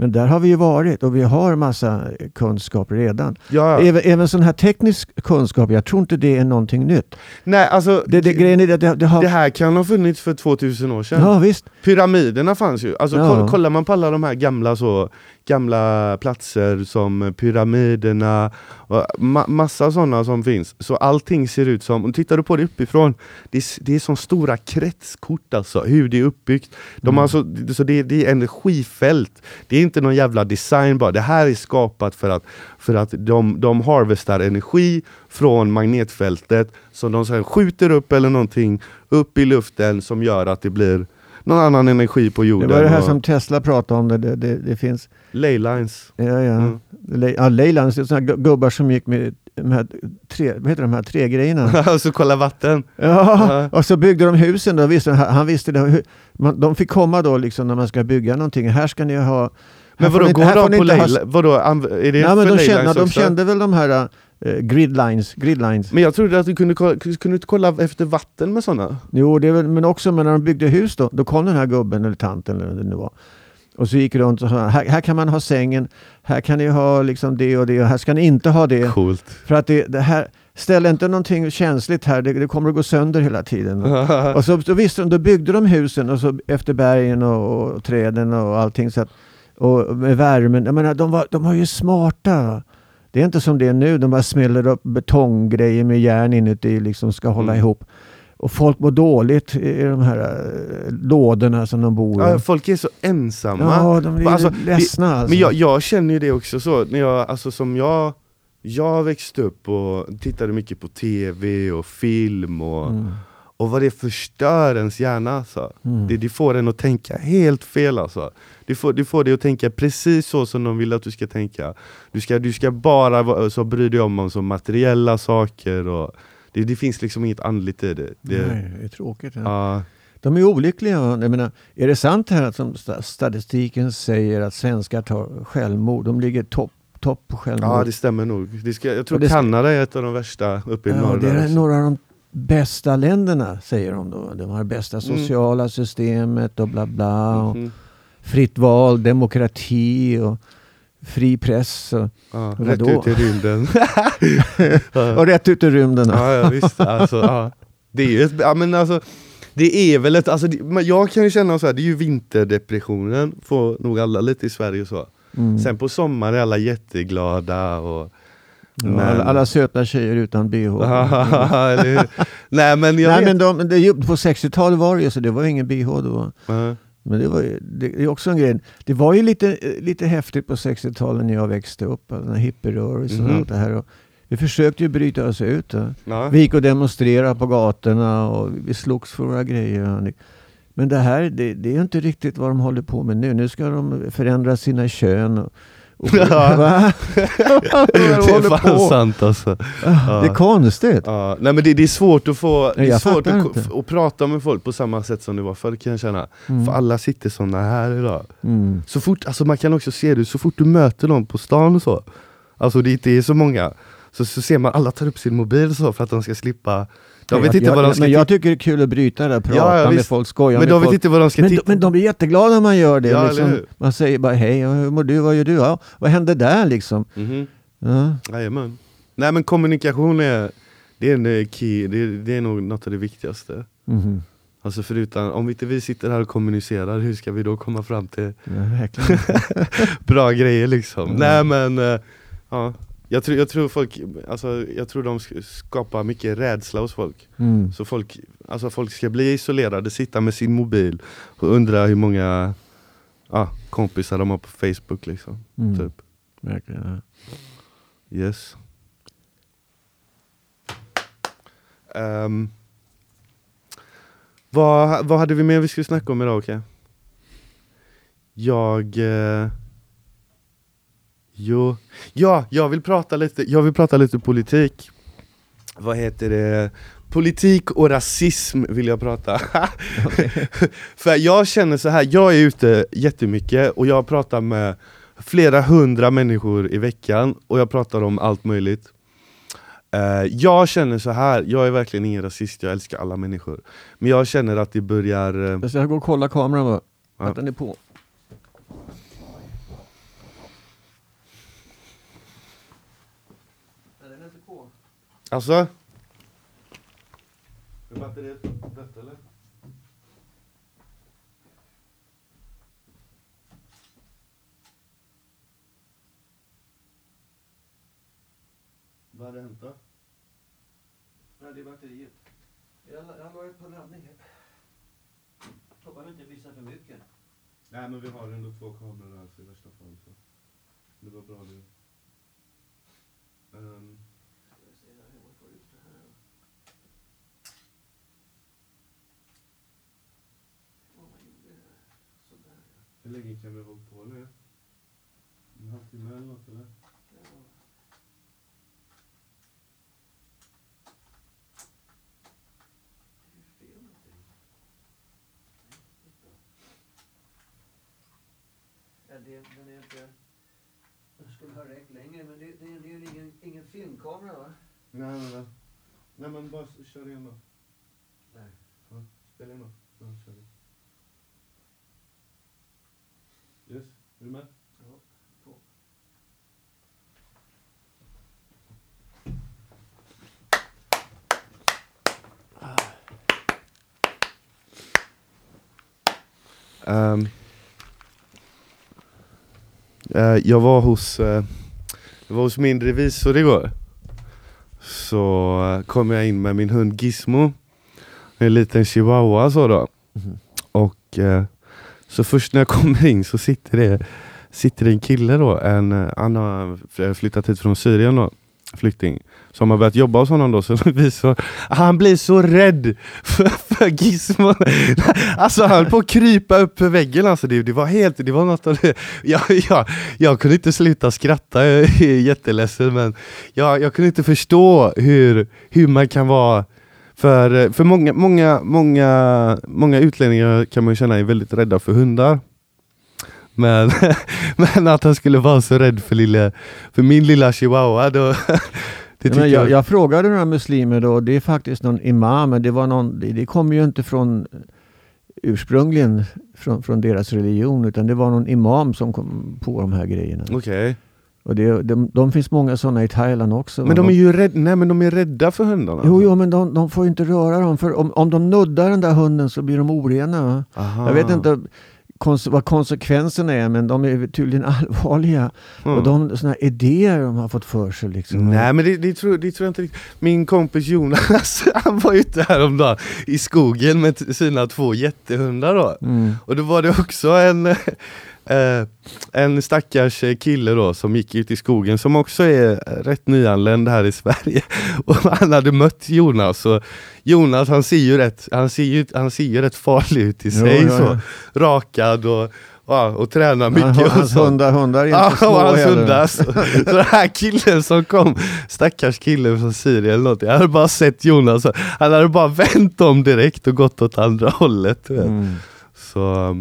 Men där har vi ju varit och vi har massa kunskap redan. Ja, Även, även sån här teknisk kunskap, jag tror inte det är någonting nytt. nej alltså Det, det, grejen är det, det, det har... det här kan ha funnits för 2000 år sedan. ja, visst. Pyramiderna fanns ju, alltså Ja. koll, kollar man på alla de här gamla så gamla platser som pyramiderna, och ma massa sådana som finns, så allting ser ut som, och tittar du på det uppifrån, det är, det är som stora kretskort alltså, hur det är uppbyggt. De har alltså, så det, det är energifält, det är inte någon jävla design bara, det här är skapat för att, för att de, de harvestar energi från magnetfältet som de sen skjuter upp eller någonting upp i luften som gör att det blir någon annan energi på Det jorden. var det här och som Tesla pratade om. Det, det, det, det finns... Leylines. Ja, ja. Mm. Le, ja Leylands, det är sådana gubbar som gick med de här tre, vad heter de här tre grejerna? alltså kolla vatten. Ja, och så byggde de husen. Då, visste, han visste det. Man, de fick komma då liksom när man ska bygga någonting. Här ska ni ha... Men vadå, går de på inte ha-? Vadå, är det Nej, för men de, Leylines kände, de kände väl de här gridlines. gridlines. Men jag trodde att du kunde, kunde inte kolla efter vatten med sådana? Jo, det väl, men också men när de byggde hus då, då kom den här gubben eller tanten eller vad det nu var. Och så gick det runt och sa, här, här kan man ha sängen, här kan ni ha liksom det och det och här ska ni inte ha det. Coolt. För att det, det här, ställ inte någonting känsligt här, det, det kommer att gå sönder hela tiden. och så, så visste de, då byggde de husen och så efter bergen och, och träden och allting. Så att, och med värmen, jag menar, de, var, de var ju smarta. Det är inte som det är nu, de bara smäller upp betonggrejer med järn inuti, liksom ska hålla Mm. ihop. Och folk mår dåligt i de här äh, lådorna som de bor i. Ja, folk är så ensamma. Ja, de är Alltså, ledsna alltså. Men jag, jag känner ju det också så, när jag, alltså som jag Jag växte upp och tittade mycket på tv och film och, Mm. Och vad det förstör ens hjärna alltså. Mm. Det, det får en att tänka helt fel alltså. Det får, det får dig att tänka precis så som de vill att du ska tänka. Du ska, du ska bara så bry dig om, om så materiella saker och det, det finns liksom inget andligt i det. det Nej, det är tråkigt. Ja. ja. De är olyckliga. Jag menar, är det sant här att som sta- statistiken säger att svenskar tar självmord? De ligger topp top på självmord. ja, det stämmer nog. Det ska, jag tror det Kanada är ett av de värsta uppe i Ja, norr. det är också. några av de bästa länderna, säger de då. De har det bästa Mm. sociala systemet och bla bla. Och Mhm. fritt val, demokrati och fri press. Och, Ja, rätt ut i rymden. och rätt ut i rymden. Ja, ja visst. Alltså, ja. Det är ju ett, ja, men alltså, det är väl ett, alltså, det, jag kan ju känna så här, det är ju vinterdepressionen, får nog alla lite i Sverige så. Mm. Sen på sommaren är alla jätteglada och... Men- alla, alla söta tjejer utan bh. Nej men jag Nej, men de, ju- på 60-talet var det ju så, det var ingen bh då. Ja. Men det, var, ju- det är också en grej. Det var ju lite, lite häftigt på 60-talet när jag växte upp. alltså hippierörelsen Mhm. och allt det här. Och vi försökte ju bryta oss ut. Ja. Vi gick och demonstrerade på gatorna och vi slogs för våra grejer. Men det här, det, det är inte riktigt vad de håller på med nu. Nu ska de förändra sina kön. Och, och, Ja. Va? Vad de Det är fan på. sant alltså. Ah, Det är konstigt. Ja, nej men det, det är svårt att få, det är jag svårt att, att prata med folk på samma sätt som det var förr kan jag känna. Mm. För alla sitter såna här idag. Mm. Så fort, alltså man kan också se det, så fort du möter någon på stan och så, alltså det inte är så många, så, så ser man alla tar upp sin mobil så för att de ska slippa, de vet jag, inte jag, vad de ska Men jag tycker det är kul att bryta det där, prata Ja, ja, med folk, skoja men med de vet folk. inte vad de ska Men, de, men de blir jätteglada när man gör det. Ja, liksom, man säger bara hej, ja, hur mår du, vad gör du? Ja, vad hände där liksom? Mhm. Ja. Jajamän. Nej men kommunikation är, det är en key, det, är- det är nog något av det viktigaste. Mhm. Alltså förutom, om inte vi sitter här och kommunicerar, hur ska vi då komma fram till ja, bra grejer liksom? Mm. Nej men, eh, ja. Jag tror, jag tror folk, alltså jag tror de sk- skapar mycket rädsla hos folk. Mm. Så folk, alltså folk ska bli isolerade, sitta med sin mobil och undra hur många ja, kompisar de har på Facebook liksom. Mm. Typ. Verkligen. Yes. Ehm, vad, vad hade vi mer vi skulle snacka om idag Okej? Jag... Eh, jo, ja, jag vill prata lite, jag vill prata lite politik. Vad heter det? Politik och rasism vill jag prata. För jag känner så här, jag är ute jättemycket och jag pratar med flera hundra människor i veckan och jag pratar om allt möjligt. Eh, jag känner så här, jag är verkligen ingen rasist, jag älskar alla människor. Men jag känner att det börjar... eh, Jag ska gå och kolla kameran bara. Ja. Att den är på. Nej, den är inte på. Alltså? Är batteriet dött eller? Vad hade hänt då? Nej, det är batteriet. Jag, jag la ett på laddning. Hoppas inte visar för mycket. Nej men vi har ändå två kameror här så i värsta fall så. Det var bra det. Um, Ska vi se här hur man får ut det här. Vad man gjorde här. Sådär ja. Hur länge kan vi hålla på nu? En halvtimme eller något eller? ja. Det den är inte... Den skulle ha räckt längre men det, det, det är ingen, ingen filmkamera va? Nej nej nej. Nej men bara kör igen då. Nej. Ja, spela in då. Ja, kör vi. Yes, är du med? Ja, på. Ehm, eh, jag var hos eh, Jag var hos min revisor igår Så eh, kom jag in med min hund Gizmo En liten chihuahua så då Mhm. Och eh, så först när jag kommer in så sitter det Sitter det en kille då, en, han har flyttat hit från Syrien då Flykting Som har börjat jobba hos honom då, så revisor Han blir så rädd för, för Gizmo Alltså han höll på att krypa upp för väggen alltså, det, det var helt, det var något av det. Jag, jag, jag kunde inte sluta skratta, jag är jätteledsen men jag, jag kunde inte förstå hur, hur man kan vara för, för många, många, många, många utlänningar kan man ju känna är väldigt rädda för hundar men, men att han skulle vara så rädd för, lilla, för min lilla chihuahua då, det jag, jag, jag frågade några muslimer då, det är faktiskt någon imam, men det, var någon, det, det kommer ju inte från ursprungligen från, från deras religion, utan det var någon imam som kom på de här grejerna. Okej. Och det, de, de finns många sådana i Thailand också. Men va? de är ju rädda, nej men de är rädda för hundarna Jo, jo, men de, de får inte röra dem, för om, om de nuddar den där hunden så blir de orena. Aha. Jag vet inte kons vad konsekvenserna är, men de är tydligen allvarliga. Mm. Och de såna idéer de har fått för sig. Liksom. Nej men det, det, tror, det tror jag inte riktigt. Min kompis Jonas, han var ute häromdagen i skogen med sina två jättehundar då. Mm. Och då var det också en, eh, en stackars kille då som gick ut i skogen som också är rätt nyanländ här i Sverige. Och han hade mött Jonas och Jonas han ser ju rätt, han ser ju, han ser ju rätt farlig ut i Jo, sig. ja, så. ja. Rakad och, ja, och tränar mycket. Han, och hans hundar, hundar är inte Ja, små hans heller. hundar. Så, så den här killen som kom, stackars killen från Syrien eller något, jag hade bara sett Jonas, han hade bara vänt om direkt och gått åt andra hållet. Mm. Så,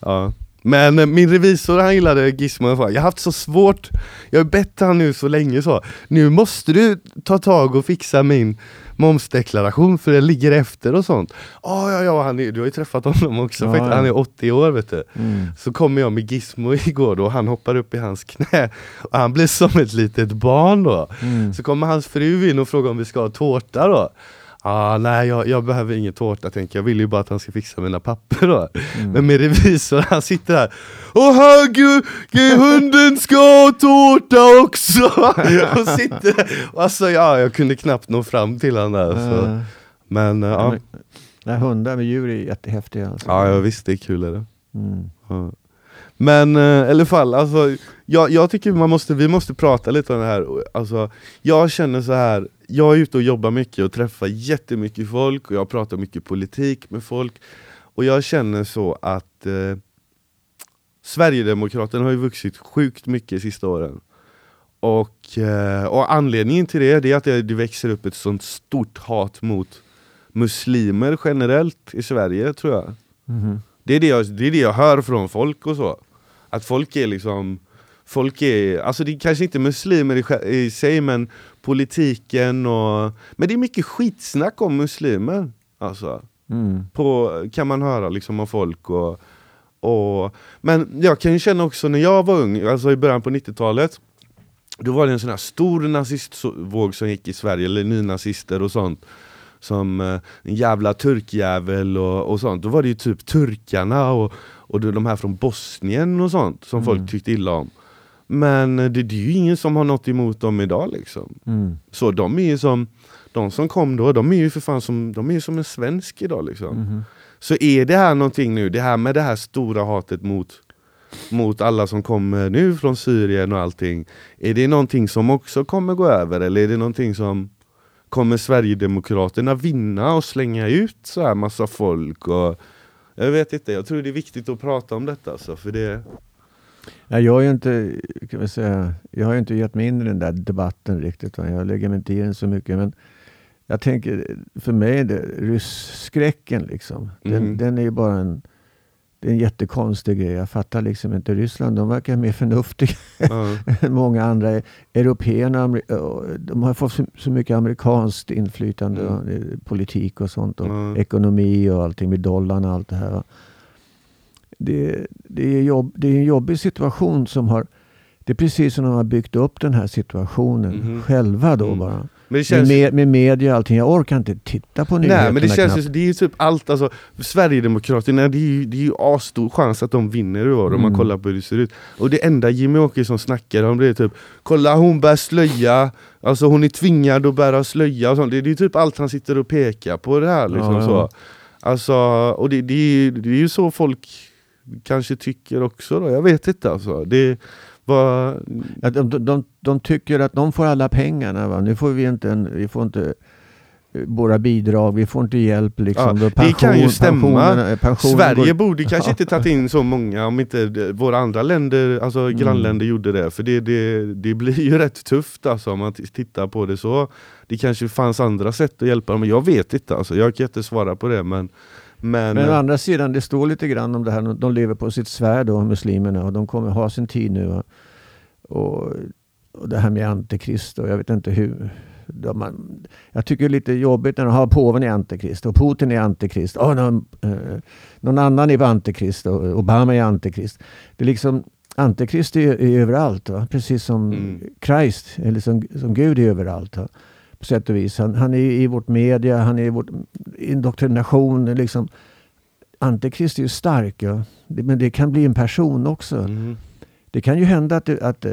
ja. Men eh, min revisor han gillade Gizmo, jag har haft så svårt, jag har bett han nu så länge så, nu måste du ta tag och fixa min momsdeklaration för den ligger efter och sånt. Ah, ja, ja, han är, du har ju träffat honom också, Ja, ja. han är 80 år vet du. Mm. Så kommer jag med Gizmo igår då, och han hoppar upp i hans knä och han blir som ett litet barn då. Mm. Så kommer hans fru in och frågar om vi ska ha tårta då. Ah, nej jag, jag behöver ingen tårta tänker jag, vill ju bara att han ska fixa mina papper då. Mm. Men med revisor, han sitter där Åh herregud, hunden ska ha tårta också! och sitter där. Alltså ja, jag kunde knappt nå fram till honom där. Så. Eh, Men eh, ja, Nej, hundar med djur är jättehäftiga. Alltså. ja, jag visst det är kul är det. Mm. Ja. Men eh, i alla fall, alltså, jag, jag tycker man måste, vi måste prata lite om det här. Alltså, jag känner så här, jag är ute och jobbar mycket och träffar jättemycket folk och jag pratar mycket politik med folk. Och jag känner så att eh, Sverigedemokraterna har ju vuxit sjukt mycket de sista åren. Och, eh, och anledningen till det, det är att det, det växer upp ett sånt stort hat mot muslimer generellt i Sverige tror jag. Mhm. Det är det, jag, det är det jag hör från folk och så. Att folk är liksom Folk är, alltså det är kanske inte muslimer i, i sig men politiken och Men det är mycket skitsnack om muslimer Alltså, Mm. på, kan man höra liksom av folk och, och Men jag kan ju känna också när jag var ung, alltså i början på 90-talet Då var det en sån här stor nazistvåg som gick i Sverige, eller nynazister och sånt som eh, en jävla turkjävel och, och sånt. Då var det ju typ turkarna och, och de här från Bosnien och sånt som Mm. folk tyckte illa om. Men det, det är ju ingen som har något emot dem idag liksom. Mm. Så de är ju som, de som kom då, de är ju för fan som, de är ju som en svensk idag liksom. Mhm. Så är det här någonting nu, det här med det här stora hatet mot, mot alla som kommer nu från Syrien och allting. Är det någonting som också kommer gå över eller är det någonting som Kommer Sverigedemokraterna vinna och slänga ut så här massa folk? Och, jag vet inte, jag tror det är viktigt att prata om detta alltså, för det... Ja, jag har ju inte, kan vi säga, jag har inte gett mig in i den där debatten riktigt. Jag lägger mig inte i den så mycket. Men jag tänker, för mig är det rysskräcken liksom. Den, Mhm. den är ju bara en, det är en jättekonstig grej. Jag fattar liksom inte. Ryssland, de verkar mer förnuftiga Ja, än många andra. Européerna, och de har fått så, mycket amerikanskt inflytande. Mm. är Politik och sånt. Och ekonomi och allting med dollarn och allt det här. Det, det, är jobb, det är en jobbig situation som har... Det är precis som de har byggt upp den här situationen Mhm. själva då Mm. bara. men det känns med, med media och allting. Jag orkar inte titta på nyheterna Nej men det känns knappt. det är ju typ allt, alltså Sverigedemokraterna, det är ju, det är ju asstor chans att de vinner i år om man Mm. kollar på hur det ser ut. Och det enda Jimmy Åkesson snackar om det är typ Kolla hon bär slöja, alltså hon är tvingad att bära slöja och sånt. Det, det är typ allt han sitter och pekar på det här liksom Ja, ja. så. Alltså, och det, det, är, det är ju så folk kanske tycker också då, jag vet inte alltså. Det var... Att de, de, de, de tycker att de får alla pengarna. Va? Nu får vi inte, en, vi får inte eh, våra bidrag, vi får inte hjälp. Liksom. Ja, Då det kan ju stämma. Sverige går- borde kanske inte tagit in så många om inte våra andra länder, alltså Mm. grannländer gjorde det. För det, det, det blir ju rätt tufft alltså, om man tittar på det så. Det kanske fanns andra sätt att hjälpa dem, jag vet inte. Alltså. Jag kan inte svara på det. Men, men, Men å andra sidan, det står lite grann om det här. De lever på sitt svärd då, muslimerna. Och de kommer ha sin tid nu. va. Och, och det här med antikrist och jag vet inte hur. De, man, jag tycker det är lite jobbigt när de har påven är antikrist och Putin är antikrist. Oh, någon, eh, någon annan är antikrist och Obama är antikrist. Det är liksom Antikrist är, är överallt. Va? Precis som Mm. Christ, eller som, som Gud är överallt. Va? På sätt och vis. Han, han är i vårt media, han är i vår indoktrination. Liksom. Antikrist är ju stark, ja. det, men det kan bli en person också. Mm. Det kan ju hända att det, att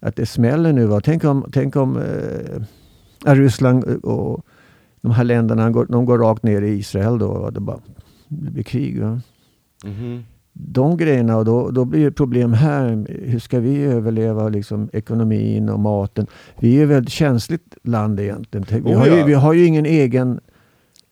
att det smäller nu. Va? Tänk om, tänk om eh, Ryssland och de här länderna går, de går rakt ner i Israel då. Och det, bara, det blir krig. Va? Mhm. De grejerna, och då, då blir det problem här. Hur ska vi överleva liksom, ekonomin och maten? Vi är ett väldigt känsligt land egentligen. Vi, Oh, har ju, ja. vi har ju ingen egen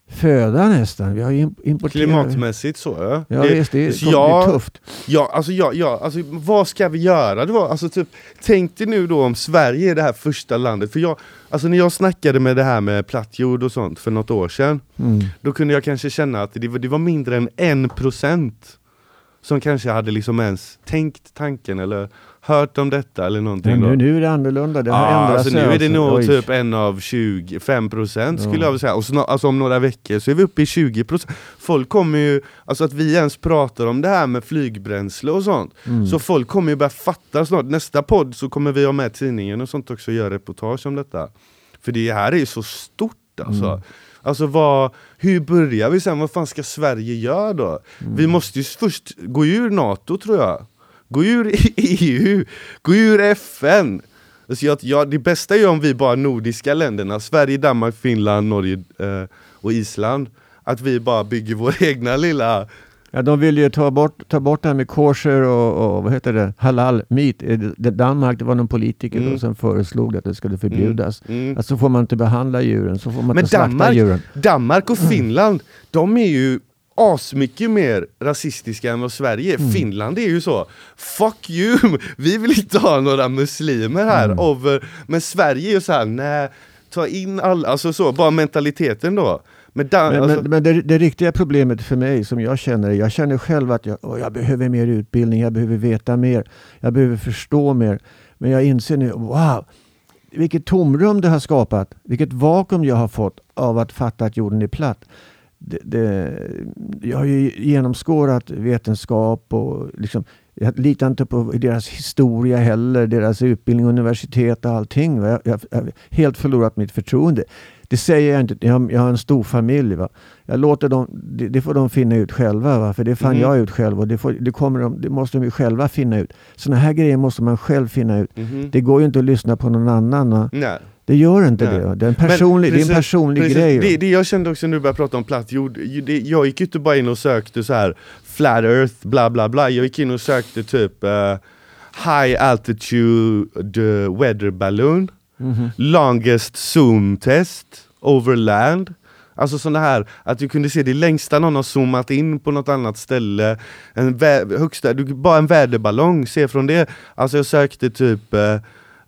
föda nästan. Vi har importerat. Klimatmässigt så ja. Ja Det- visst, det är, så det är jag- tufft. Ja, alltså, ja, ja, alltså vad ska vi göra då? Alltså, typ, tänk dig nu då om Sverige är det här första landet, för jag, alltså när jag snackade med det här med platt jord och sånt för något år sedan, Mm. då kunde jag kanske känna att det var, det var mindre än en procent som kanske hade liksom ens tänkt tanken eller hört om detta eller någonting. Men nu, nu är det annorlunda. Det har ändrat alltså nu är det nog Oj. typ en av 25 procent skulle Ja. jag säga. Och snart, alltså om några veckor så är vi uppe i 20 procent. Folk kommer ju, alltså att vi ens pratar om det här med flygbränsle och sånt. Mm. Så folk kommer ju börja fatta snart. Nästa podd så kommer vi ha med tidningen och sånt också och göra reportage om detta. För det här är ju så stort alltså. Mm. Alltså vad, hur börjar vi sen? Vad fan ska Sverige göra då? Vi måste ju först gå ur NATO tror jag. Gå ur EU, gå ur FN. Alltså jag, jag, det bästa är ju om vi bara nordiska länderna, Sverige, Danmark, Finland, Norge eh, och Island, att vi bara bygger vår egna lilla Ja, de vill ju ta bort, ta bort det här med kosher och, och vad heter det, halal meat. I det- Danmark, det var någon politiker Mm. då som föreslog att det skulle förbjudas. Mm. Alltså får man inte behandla djuren, så får man Men inte slakta Danmark, djuren. Danmark och Finland, de är ju asmycket mer rasistiska än vad Sverige är. Finland är ju så, fuck you, vi vill inte ha några muslimer här. Over. Men Sverige är ju så här, nej, ta in alla, alltså så, bara mentaliteten då. Men, Dan- Men, alltså, men, men det, det riktiga problemet för mig som jag känner, jag känner själv att jag, åh, jag behöver mer utbildning, jag behöver veta mer, jag behöver förstå mer. Men jag inser nu, wow, vilket tomrum det har skapat, vilket vakuum jag har fått av att fatta att jorden är platt. Det, det, jag har ju genomskådat vetenskap och liksom, jag litar inte på deras historia heller, deras utbildning, universitet och allting. Jag, jag, jag har helt förlorat mitt förtroende. Det säger jag inte, jag har, jag har en stor familj. Va? Jag låter dem, det, det får de finna ut själva, va? för det fann Mhm. jag ut själv och det, får, det, kommer de, det måste de ju själva finna ut. Sådana här grejer måste man själv finna ut. mhm. Det går ju inte att lyssna på någon annan. Va? Nej. Det gör inte Nej. det. Det är en personlig, det är en precis- personlig precis, grej. Det, det jag kände också när du började prata om platt jord, det, jag gick ju inte bara in och sökte så här flat earth, bla bla bla, jag gick in och sökte typ eh, high altitude weather balloon, Mhm. longest zoom test over land. Alltså sådana här, att du kunde se det längsta någon har zoomat in på något annat ställe, en högsta, du, bara en väderballong, se från det. Alltså jag sökte typ eh,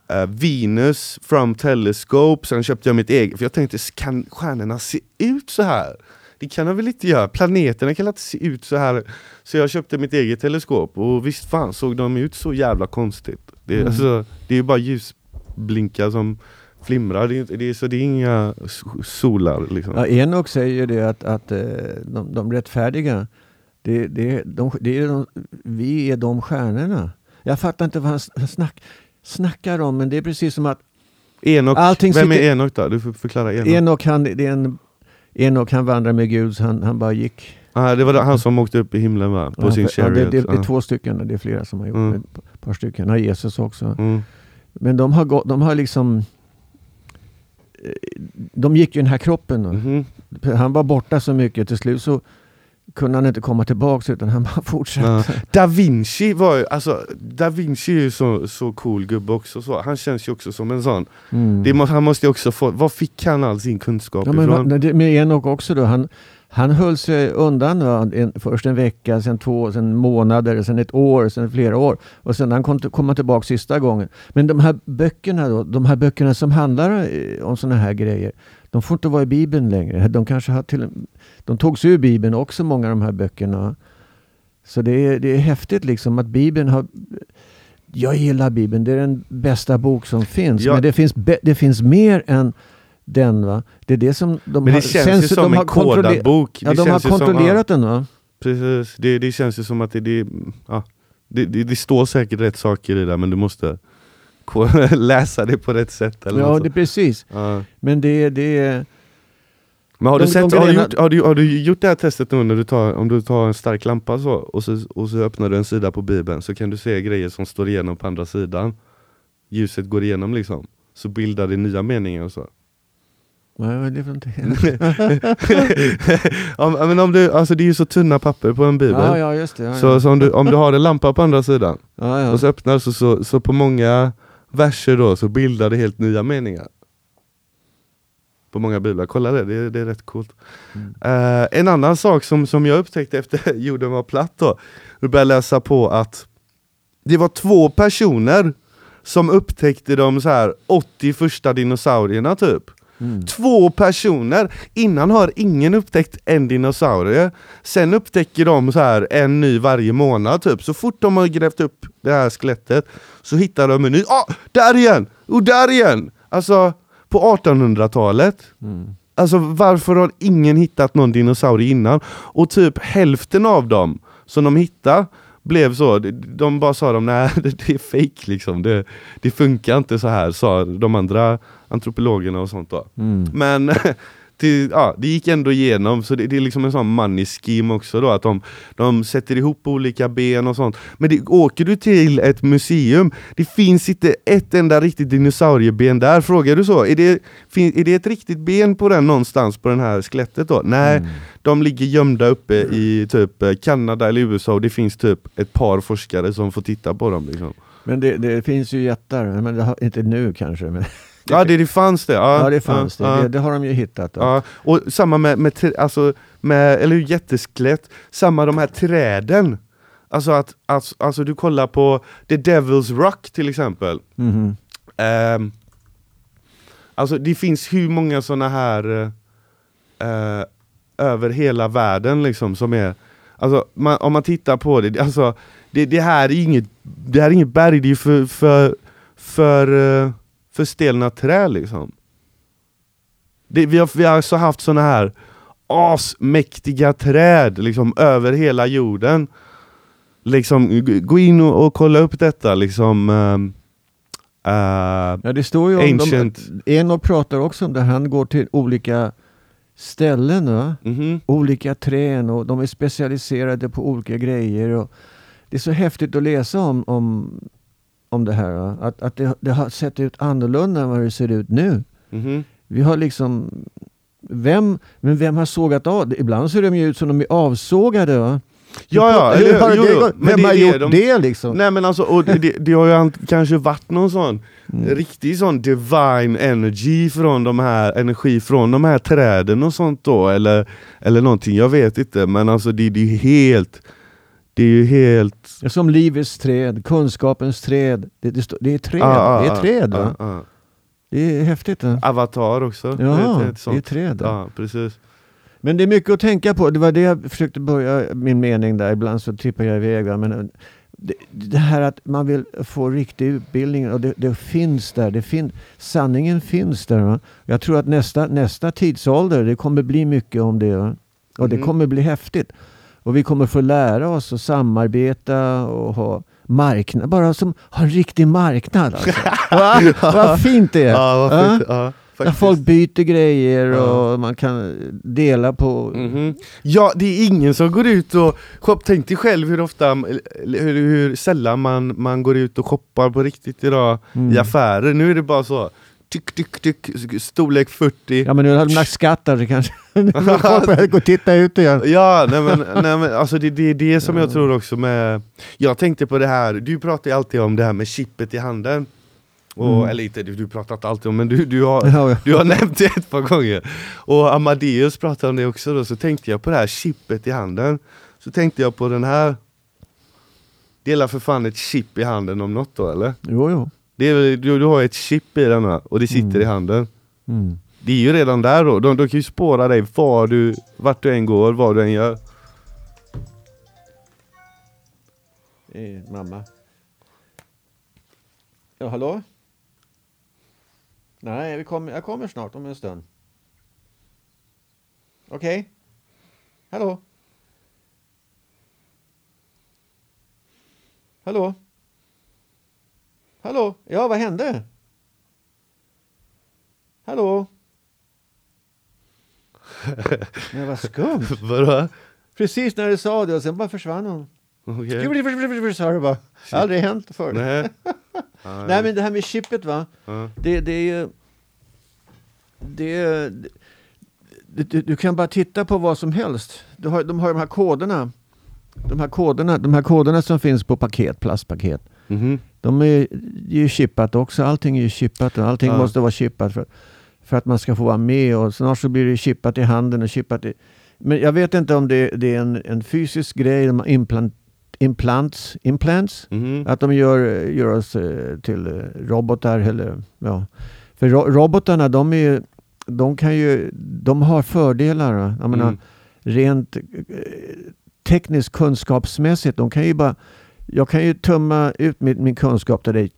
eh, Venus from telescope, sen köpte jag mitt eget, för jag tänkte, kan stjärnorna se ut så här? Det kan de väl inte göra? Planeterna kan inte se ut så här? Så jag köpte mitt eget teleskop, och visst fan såg de ut så jävla konstigt. Det, är- Mm. alltså, det är ju bara ljusblinkar som flimrar, det är, det är, så det är inga so- solar liksom. Ja, Enoch säger det att, att eh, de, de rättfärdiga, det, det, de, det är de, vi är de stjärnorna. Jag fattar inte vad han snack, snackar om, men det är precis som att Enok, Allting vem är sitter- Enok då? Du får förklara Enok. Enoch, han, det är en, Enoch han vandrar med Gud, så han, han bara gick. ah, det var han som åkte upp i himlen va? På Ja, sin för- ja, det, chariot. det, det är två stycken, det är flera som har gjort Mm. Ett par stycken. Ja, Jesus också. Mm. Men de har, gått, de har liksom... eh, De gick ju i den här kroppen. Mhm. Han var borta så mycket, till slut så kunde han inte komma tillbaks utan han bara fortsatte. Ja. Da Vinci var ju, alltså, Da Vinci är ju så, så cool gubbe också, så. han känns ju också som en sån. Mm. Det han måste ju också få, var fick han all sin kunskap Ja, men, ifrån? med Enoch också då. Han, han höll sig undan va? En, först en vecka, sen två, sen månader, sen ett år, sen flera år. Och sen han kom, kom han tillbaka sista gången. Men de här böckerna då, de här böckerna som handlar eh, om sådana här grejer. De får inte vara i Bibeln längre. De kanske har till, de togs ur Bibeln också, många av de här böckerna. Så det är, det är häftigt liksom att Bibeln har jag gillar Bibeln, det är den bästa bok som finns. Ja. Men det finns, det finns mer än den. va. Det är det som de Men har... det känns sen ju som har en kodad bok. Ja, de har ju som- kontrollerat den va? Precis, det, det känns ju som att det, det, ja, det, det, det står säkert rätt saker i det men du måste läsa det på rätt sätt eller Ja, det är precis. ja. Men det, det. Men har, De- du sett, har, du gjort, har, du, har du gjort det här testet nu när du tar, om du tar en stark lampa så och, så och så öppnar du en sida på bibeln så kan du se grejer som står igenom på andra sidan Ljuset går igenom liksom, så bildar det nya meningar och så Vad är det för någonting? ja, men om du, alltså det är ju så tunna papper på en bibel ja, ja, just det. Ja, Så, så om, du, om du har en lampa på andra sidan och så öppnar så, så, så på många verser då så bildar det helt nya meningar På många biblar, kolla det, det, det är rätt coolt Mm. Eh, En annan sak som, som jag upptäckte efter jorden var platt då Jag började läsa på att Det var två personer som upptäckte de så här 80 första dinosaurierna typ Mm. Två personer! Innan har ingen upptäckt en dinosaurie Sen upptäcker de så här en ny varje månad typ Så fort de har grävt upp det här skelettet Så hittar de en ny, ah! Där igen! Och där igen! Alltså på 1800-talet Mm. Alltså varför har ingen hittat någon dinosaurie innan? Och typ hälften av dem som de hittade blev så, de- bara sa de nej det är fake liksom, det, det funkar inte så här sa de andra antropologerna och sånt då. Mm. Men till, ja, det gick ändå igenom, så det, det är liksom en sån money scheme också då, att de, de sätter ihop olika ben och sånt. Men det, åker du till ett museum, det finns inte ett enda riktigt dinosaurieben där, frågar du så? Är det, fin, är det ett riktigt ben på den någonstans på det här skelettet då? Nej, Mm. de ligger gömda uppe i typ eh, Kanada eller USA och det finns typ ett par forskare som får titta på dem liksom. Men det, det finns ju jättar, men har, inte nu kanske. Men, Ja det, det fanns det. Ja, ja, det fanns ja, det. ja. det. Det har de ju hittat. Då. Ja, och samma med, med, alltså, med eller jätteskelett, samma de här träden. Alltså att alltså, alltså du kollar på The Devil's Rock till exempel. Mhm. Ehm, alltså det finns hur många såna här eh, över hela världen liksom som är Alltså man, om man tittar på det, alltså det, det här är inget Det här är inget berg, det är för, för, för, eh, för stelna trä liksom det, vi, har, vi har alltså haft såna här asmäktiga träd liksom över hela jorden Liksom, gå in och, och kolla upp detta liksom ehm, eh, Ja, det står ju om Ancient. de, Enoch pratar också om det. Han går till olika ställen, va? mhm. olika trän och de är specialiserade på olika grejer. Och det är så häftigt att läsa om, om, om det här. Att, att det, det har sett ut annorlunda än vad det ser ut nu. Mhm. Vi har liksom... Vem, men vem har sågat av? Ibland ser de ju ut som de är avsågade. Va? Ja, ja, Hur eller, har jo, det gått? men Vem det har är gjort de- det liksom? Nej men alltså, och det, det har ju kanske varit någon sån Mm. riktig sån divine energy från de här, energi från de här träden och sånt då, eller, eller någonting, jag vet inte, men alltså det, det är ju helt, det är ju helt... Det Som livets träd, kunskapens träd. Det, det, det är träd. Ah, ah, det är träd ah, ah. Det är häftigt. Va? Avatar också, Ja, det, är det är träd. Ja, precis. Men det är mycket att tänka på. Det var det jag försökte börja min mening där. Ibland så tippar jag iväg. Va? Men eh, det, det här att man vill få riktig utbildning och det, det finns där. Det fin, sanningen finns där. Va? Jag tror att nästa, nästa tidsålder, det kommer bli mycket om det. Va? Och det Mhm. kommer bli häftigt. Och vi kommer få lära oss att samarbeta och ha marknad. Bara som ha en riktig marknad. Alltså. Va? Vad fint det är. Ja, vad fint. Ja, Där folk byter grejer Ja. och man kan dela på Mhm. Ja, det är ingen som går ut och shop, Tänk dig själv hur ofta, hur, hur sällan man, man går ut och shoppar på riktigt idag Mm. i affärer. Nu är det bara så, tyck, tyck, tyck, storlek 40. Ja men nu har de lagt skatt där så kanske gå och titta ut igen. Ja, nej men, nej men alltså det, det är det som jag tror också med Jag tänkte på det här, du pratar ju alltid om det här med chippet i handen och, Mm. Eller inte, du, du pratar inte alltid om men du, du, har, du har nämnt det ett par gånger Och Amadeus pratade om det också då, så tänkte jag på det här chippet i handen Så tänkte jag på den här Det är för fan ett chip i handen om något då eller? Jo, jo. Det är, du, du har ett chip i denna och det sitter Mm. i handen Mm. Det är ju redan där då, de, de kan ju spåra dig var du, vart du än går, vad du än gör Eh, mamma. Ja, hallå? Nej, vi kommer, jag kommer snart om en stund. Okej? Hallå? Hallå? Hallå? Ja, vad hände? Hallå? Men vad skumt. Vadå? Precis när du sa det och sen bara försvann hon. Okej. Sa bara. Aldrig hänt förr. Nej. Nej men det här med chippet va. ja. Det, det är ju... Det, är- det, du, du kan bara titta på vad som helst. Du har, de har de här koderna. De här koderna, de här koderna som finns på paket, plastpaket. Mhm. De är ju chippat också. Allting är ju chippat och allting Ja. måste vara chippat för, för att man ska få vara med. Och snart så blir det chippat i handen och chippat i... Men jag vet inte om det, det är en, en fysisk grej, de har implant, implants, implants Mhm. att de gör, gör oss eh, till eh, robotar eller ja. För ro robotarna de är de kan ju, de har fördelar. Jag menar, Mm. rent eh, tekniskt kunskapsmässigt, de kan ju bara, jag kan ju tumma ut min, min kunskap till dig,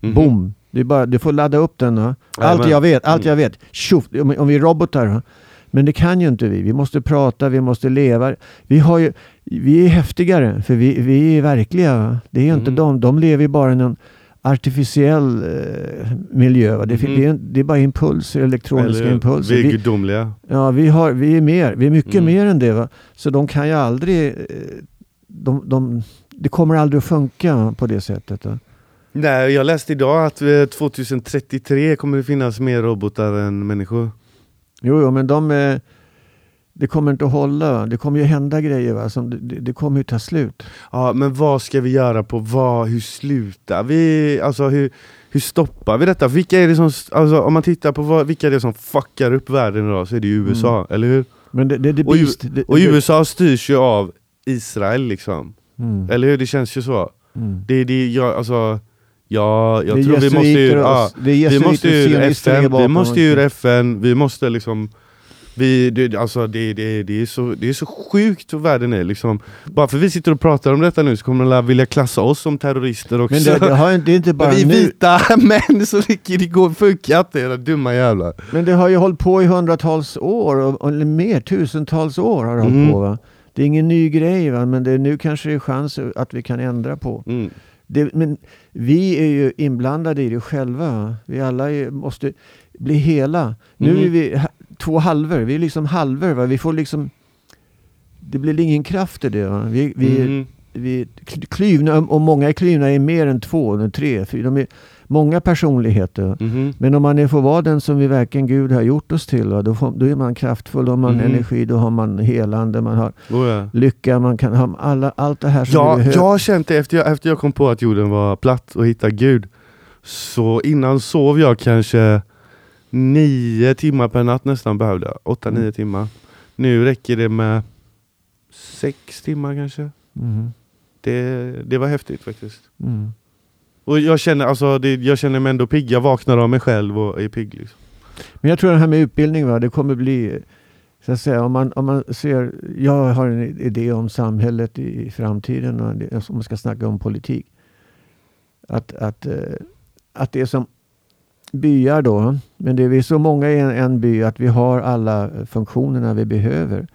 Mhm. boom! Det är bara, du får ladda upp den. Va? Allt jag vet, allt Mm. jag vet. Tjoff, om, om vi är robotar. Va? Men det kan ju inte vi. Vi måste prata, vi måste leva. Vi, har ju, vi är häftigare, för vi, vi är verkliga. Va? Det är ju inte Mhm. de. De lever ju bara i någon artificiell eh, miljö. Det, Mhm. det, är, det är bara impulser, elektroniska Eller, impulser. Vi är Vi, gudomliga. ja, vi, har, vi är mer, vi är mycket Mm. mer än det. Va? Så de kan ju aldrig, eh, de, de, det kommer aldrig att funka på det sättet. Va? Nej, jag läste idag att eh, 2033 kommer det finnas mer robotar än människor. Jo, jo men de, eh, det kommer inte att hålla. Det kommer ju hända grejer. Va? Som, det, det kommer ju ta slut. Ja, men vad ska vi göra på vad? Hur slutar vi? Alltså hur, hur stoppar vi detta? Vilka är det som, alltså, om man tittar på vad, vilka är det som fuckar upp världen idag så är det ju USA, eller hur? Men det, det, det, Och beast- Och USA styrs ju av Israel liksom, Mm, eller hur? Det känns ju så. mm. Det, det, jag, alltså, ja, jag Det tror vi måste och- ja, vi måste ur FN, vi måste ur FN, vi måste liksom vi, det, alltså det, det, det, är så, det är så sjukt hur världen är liksom. Bara för vi sitter och pratar om detta nu så kommer de vilja klassa oss som terrorister också. Men det, det, har, det är inte bara vi är nu. vita män så det, det går funkar inte era dumma jävlar. Men det har ju hållit på i hundratals år, eller mer, tusentals år har det Mhm. hållit på. Va? Det är ingen ny grej, va? men det, nu kanske det är chans att vi kan ändra på. Mm. Det, men vi är ju inblandade i det själva. Va? Vi alla är, måste bli hela. Nu Mhm. är vi ha- två halvor, vi är liksom halvor. Va? Vi får liksom... Det blir ingen kraft i det. Va? Vi, vi, Mhm. vi klyvna, och många är klyvna i mer än två, tre, fyra. De är många personligheter. Mhm. Men om man får vara den som vi verkligen Gud har gjort oss till, då, får, då är man kraftfull, då har man Mhm. energi, då har man helande, man har Oh, ja. lycka, man kan ha alla, allt det här som vi Ja, behöver. jag det efter jag, efter jag kom på att jorden var platt och hittade Gud. Så innan sov jag kanske nio timmar per natt nästan behövde. Åtta, Mm. nio timmar. Nu räcker det med sex timmar kanske. Mhm. Det, det var häftigt faktiskt. Mm. Och jag känner, alltså, det, jag känner mig ändå pigg. Jag vaknar av mig själv och är pigg. Liksom. Men jag tror det här med utbildning, va, det kommer bli, så att säga, om man, om man ser, jag har en idé om samhället i, i framtiden, och det, alltså, om man ska snacka om politik. Att, att, eh, att det är som byar då, men det är vi är så många i en, en by att vi har alla funktionerna vi behöver.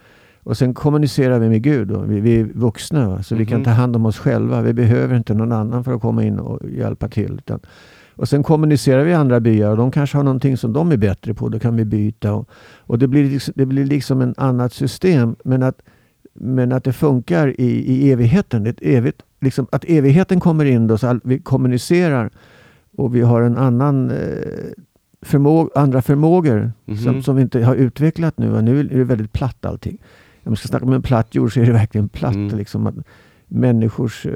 Och sen kommunicerar vi med Gud. Då. Vi, vi är vuxna, va? så vi kan Mhm. ta hand om oss själva. Vi behöver inte någon annan för att komma in och hjälpa till. Utan, och sen kommunicerar vi i andra byar och de kanske har någonting som de är bättre på. Då kan vi byta. Och, och det, blir liksom, det blir liksom en annat system. Men att, men att det funkar i, i evigheten. Ett evigt, liksom, att evigheten kommer in då så all, vi kommunicerar och vi har en annan eh, förmåg, andra förmågor Mhm. som, som vi inte har utvecklat nu. Nu är det väldigt platt allting. Om man ska snacka om en platt jord så är det verkligen platt. Mm. Liksom att människors eh,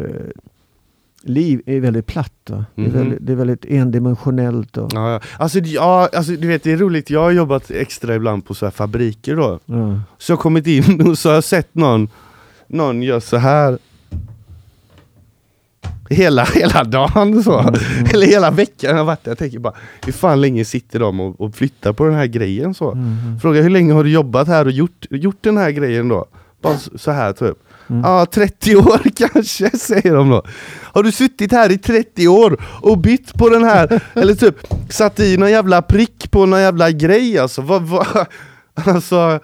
liv är väldigt platt. Va? Det, är Mhm. väldigt, det är väldigt endimensionellt. Och, Ja, ja. Alltså, ja, alltså du vet det är roligt, jag har jobbat extra ibland på så här fabriker då. ja. Så jag har kommit in och så har jag sett någon, någon gör så här Hela, hela dagen så, Mm. eller hela veckan har jag varit där. Jag tänker bara, hur fan länge sitter de och, och flyttar på den här grejen så? Mm. Fråga hur länge har du jobbat här och gjort, gjort den här grejen då? Bara så här typ. Mm. Ja, 30 år kanske, säger de då. Har du suttit här i 30 år och bytt på den här, eller typ satt i någon jävla prick på någon jävla grej alltså? Vad, vad, alltså,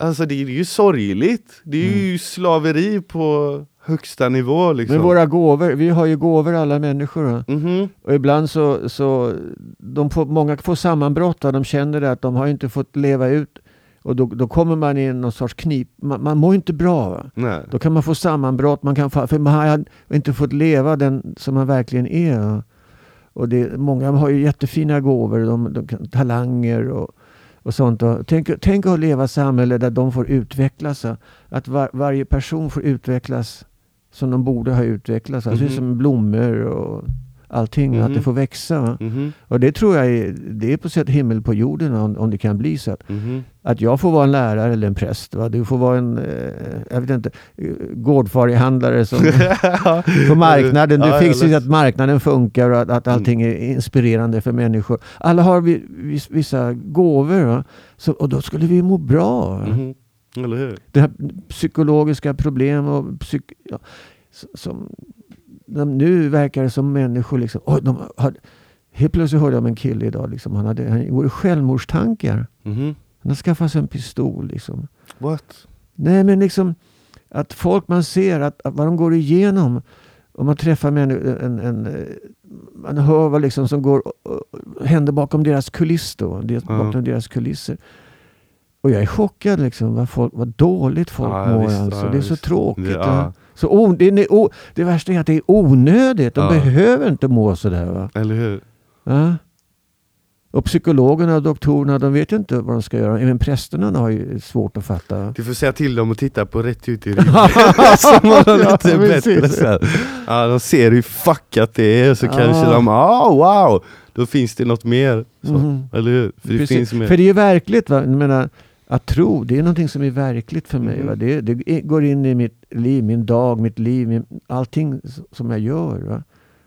alltså det är ju sorgligt. Det är ju slaveri på högsta nivå liksom. Men våra gåvor, vi har ju gåvor alla människor. Mhm. Och ibland så, så de får, många får sammanbrott. De känner att de har inte fått leva ut. Och då, då kommer man i någon sorts knip. Man, man mår inte bra. Då kan man få sammanbrott, man kan för man har inte fått leva den som man verkligen är. va. Och det, många har ju jättefina gåvor, de, de talanger och, och sånt. Och tänk, tänk att leva i samhälle där de får utvecklas. Att var, varje person får utvecklas som de borde ha utvecklats. Alltså Mhm. som blommor och allting, att Mhm. det får växa. va. Mhm. Och det tror jag är, det är på sätt himmel på jorden om, om det kan bli så. Att, Mhm. att jag får vara en lärare eller en präst. Va? Du får vara en, eh, jag vet inte, gårdfarihandlare som på marknaden. Du Ja, ju läst. att marknaden funkar och att, att allting är inspirerande för människor. Alla har vi, vis, vissa gåvor. Va? Så, och då skulle vi må bra. Eller hur? Det här psykologiska problem och psyk, ja, som, nu verkar det som människor liksom, oj, de har, helt plötsligt hörde jag om en kille idag, liksom, han, hade, han gjorde självmordstankar. Mhm. Han har skaffat sig en pistol. Liksom. What? Nej men liksom att folk man ser att, att vad de går igenom Och man träffar människor, en, en, eh, man hör vad liksom som går, händer bakom deras kuliss då, det, Ja. bakom deras kulisser. Och jag är chockad liksom, vad, folk, vad dåligt folk Ja, mår visst, alltså. ja, det är så tråkigt. Va? ja. Så o, det, är, o, det värsta är att det är onödigt. De Ja. behöver inte må sådär. Va? Eller hur? Ja. Och psykologerna och doktorerna, de vet ju inte vad de ska göra. Även prästerna har ju svårt att fatta. Du får säga till dem att titta på Rätt ut i ryggen. så har Ja, lite bättre precis. sen. Ja, de ser hur fuckat det är så Ja. kanske de, ah wow! Då finns det något mer. Så, Mhm. Eller hur? För det Precis. finns mer. För det är ju verkligt. Va? Jag menar, att tro, det är någonting som är verkligt för mig. Mm. Det, det går in i mitt liv, min dag, mitt liv, min, allting som jag gör. Va?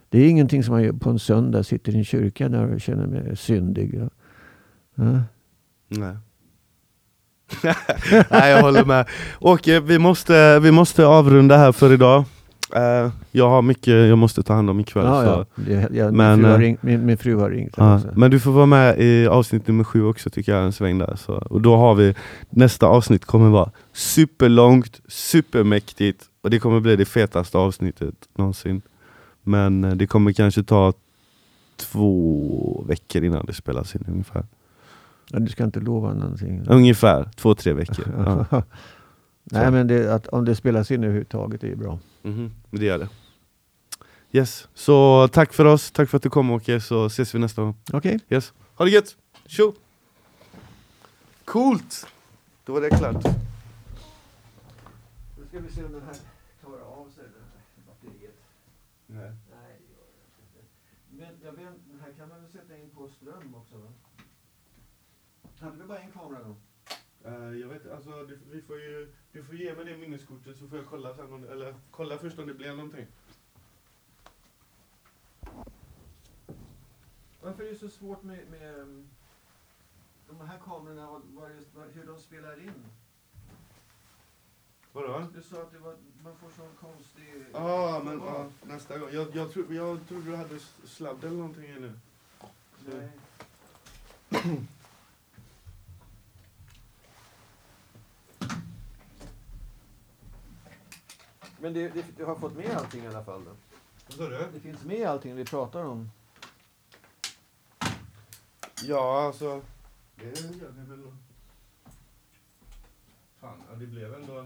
Det är ingenting som man gör på en söndag, sitter i en kyrka där och känner mig syndig. Va? Ja. Nej. Nej, jag håller med. Åke, vi måste, vi måste avrunda här för idag. Eh, jag har mycket jag måste ta hand om ikväll. Så. ja. Jag, Men, min, fru eh, ringt, min, min fru har ringt. också. men du får vara med i avsnitt nummer sju också tycker jag, en sväng där. Så. Och då har vi, nästa avsnitt kommer vara superlångt, supermäktigt och det kommer bli det fetaste avsnittet någonsin. Men eh, det kommer kanske ta två veckor innan det spelas in ungefär. Ja, du ska inte lova någonting. Ungefär två, tre veckor. Ja. Nej, Så. men det, att, om det spelas in överhuvudtaget är ju bra. Mhm, men det gör det. Yes, så tack för oss, tack för att du kom Åke, så ses vi nästa gång. Okej. Yes, ha det gött! Tjo! Coolt! Då var det klart. Då ska vi se om den här tar av sig det här batteriet. Nej. Nej, det gör den inte. Men jag vet, den här kan man väl sätta in på ström också va? Hade du bara en kamera då? Eh, jag vet alltså du, vi får ju, du får ge mig det minneskortet så får jag kolla sen om, eller kolla först om det blir någonting. Varför är det så svårt med, med um, de här kamerorna och vad det, vad, hur de spelar in? Vadå? Du sa att det var, man får sån konstig... Ja, men ja, nästa gång. Jag, jag, tro, jag trodde du hade sladd eller någonting nu. Nej. Men det, det, du har fått med allting i alla fall då? Vad sa du? Det finns med allting vi pratar om? Ja, alltså. Det gör det väl. Fan, ja, det blev ändå